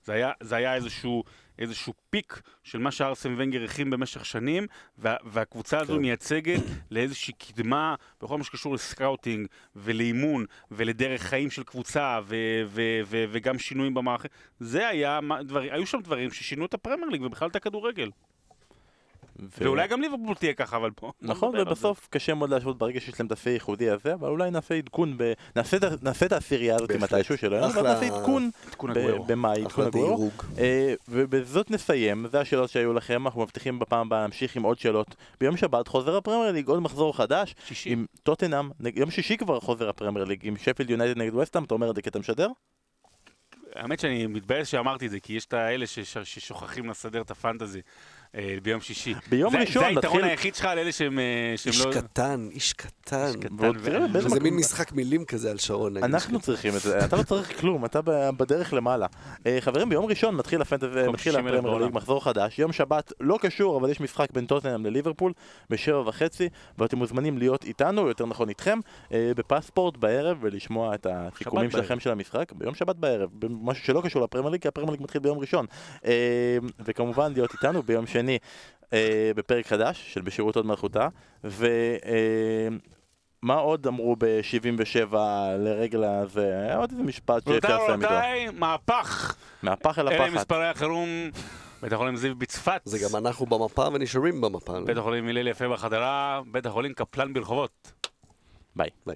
Speaker 3: זה היה, זה היה איזשהו, איזשהו פיק של מה שארסן ונגר הכין במשך שנים, וה, והקבוצה הזו
Speaker 4: כן.
Speaker 3: מייצגת לאיזושהי קדמה בכל מה שקשור לסקאוטינג ולאימון ולדרך חיים של קבוצה ו, ו, ו, וגם שינויים במערכת. זה היה, דבר, היו שם דברים ששינו את הפרמייר ליג ובכלל את הכדורגל.
Speaker 2: ו-
Speaker 3: ואולי גם ליברפול תהיה ככה, אבל פה...
Speaker 2: נכון. ובסוף קשה מאוד להשוות ברגע שיש להם את השיא הייחודי הזה, אבל אולי נעשה עדכון, ב... נעשה, את- נעשה את העשירייה הזאת. מתישהו
Speaker 4: אחלה-
Speaker 2: אבל נעשה עדכון. במאי, עדכון הגוורו. אה, ובזאת נסיים, זה השאלות שהיו לכם, אנחנו מבטיחים בפעם הבאה להמשיך עם עוד שאלות. ביום שבת חוזר הפרמייר ליג, עוד מחזור חדש,
Speaker 3: שישי.
Speaker 2: עם טוטנאם, נג- יום שישי כבר חוזר הפרמייר ליג, עם שפילד יונייטד נגד וסטאם, אתה אומר את זה כי אתה משדר?
Speaker 3: האמת שאני מתבאס שאמרתי את זה, כי יש את האלה שש- ששוכחים לסדר את הפנטזי ביום שישי.
Speaker 2: ביום
Speaker 3: זה,
Speaker 2: ראשון
Speaker 3: זה היתרון
Speaker 2: נתחיל-
Speaker 3: היחיד שלך על אלה שהם, אה, שהם
Speaker 4: איש
Speaker 3: לא...
Speaker 4: קטן, איש קטן.
Speaker 3: קטן
Speaker 2: ועוד
Speaker 3: ו-
Speaker 2: מקום-
Speaker 4: מין משחק מילים כזה על שרון.
Speaker 2: אנחנו צריכים את זה, אתה לא צריך כלום, אתה בדרך למעלה. אה, חברים, ביום ראשון מתחיל הפנטזי,
Speaker 3: מקום
Speaker 2: מתחיל
Speaker 3: 60,000
Speaker 2: הפרמייר. ליג, מחזור חדש. יום שבת לא קשור, אבל יש משחק בין טוטנאם לליברפול בשבע וחצי, ואתם מוזמנים להיות איתנו, יותר נכון איתכם, אה, בפספורט בערב, ולשמוע את הסיכומים. שלכם של המשחק ביום שבת בערב, משהו שלא קשור לפרמייר ליג, כי הפרמייר ליג מתחיל ביום ראשון. אה, וכמובן להיות איתנו ביום שני אה, בפרק חדש של בשירות עוד מלכותה, ו... אה, עוד אמרו ב-77 לרגל הזה? היה עוד איזה משפט שאפשר לסיים איתו.
Speaker 3: רבותיי, מהפך!
Speaker 2: מהפח אל
Speaker 3: אלה
Speaker 2: הפחת.
Speaker 3: מספרי החירום, בית החולים זיו בצפת.
Speaker 4: זה גם אנחנו במפה ונשארים במפה.
Speaker 3: בית החולים הלל יפה בחדרה, בית החולים קפלן ברחובות.
Speaker 2: ביי.
Speaker 4: ביי.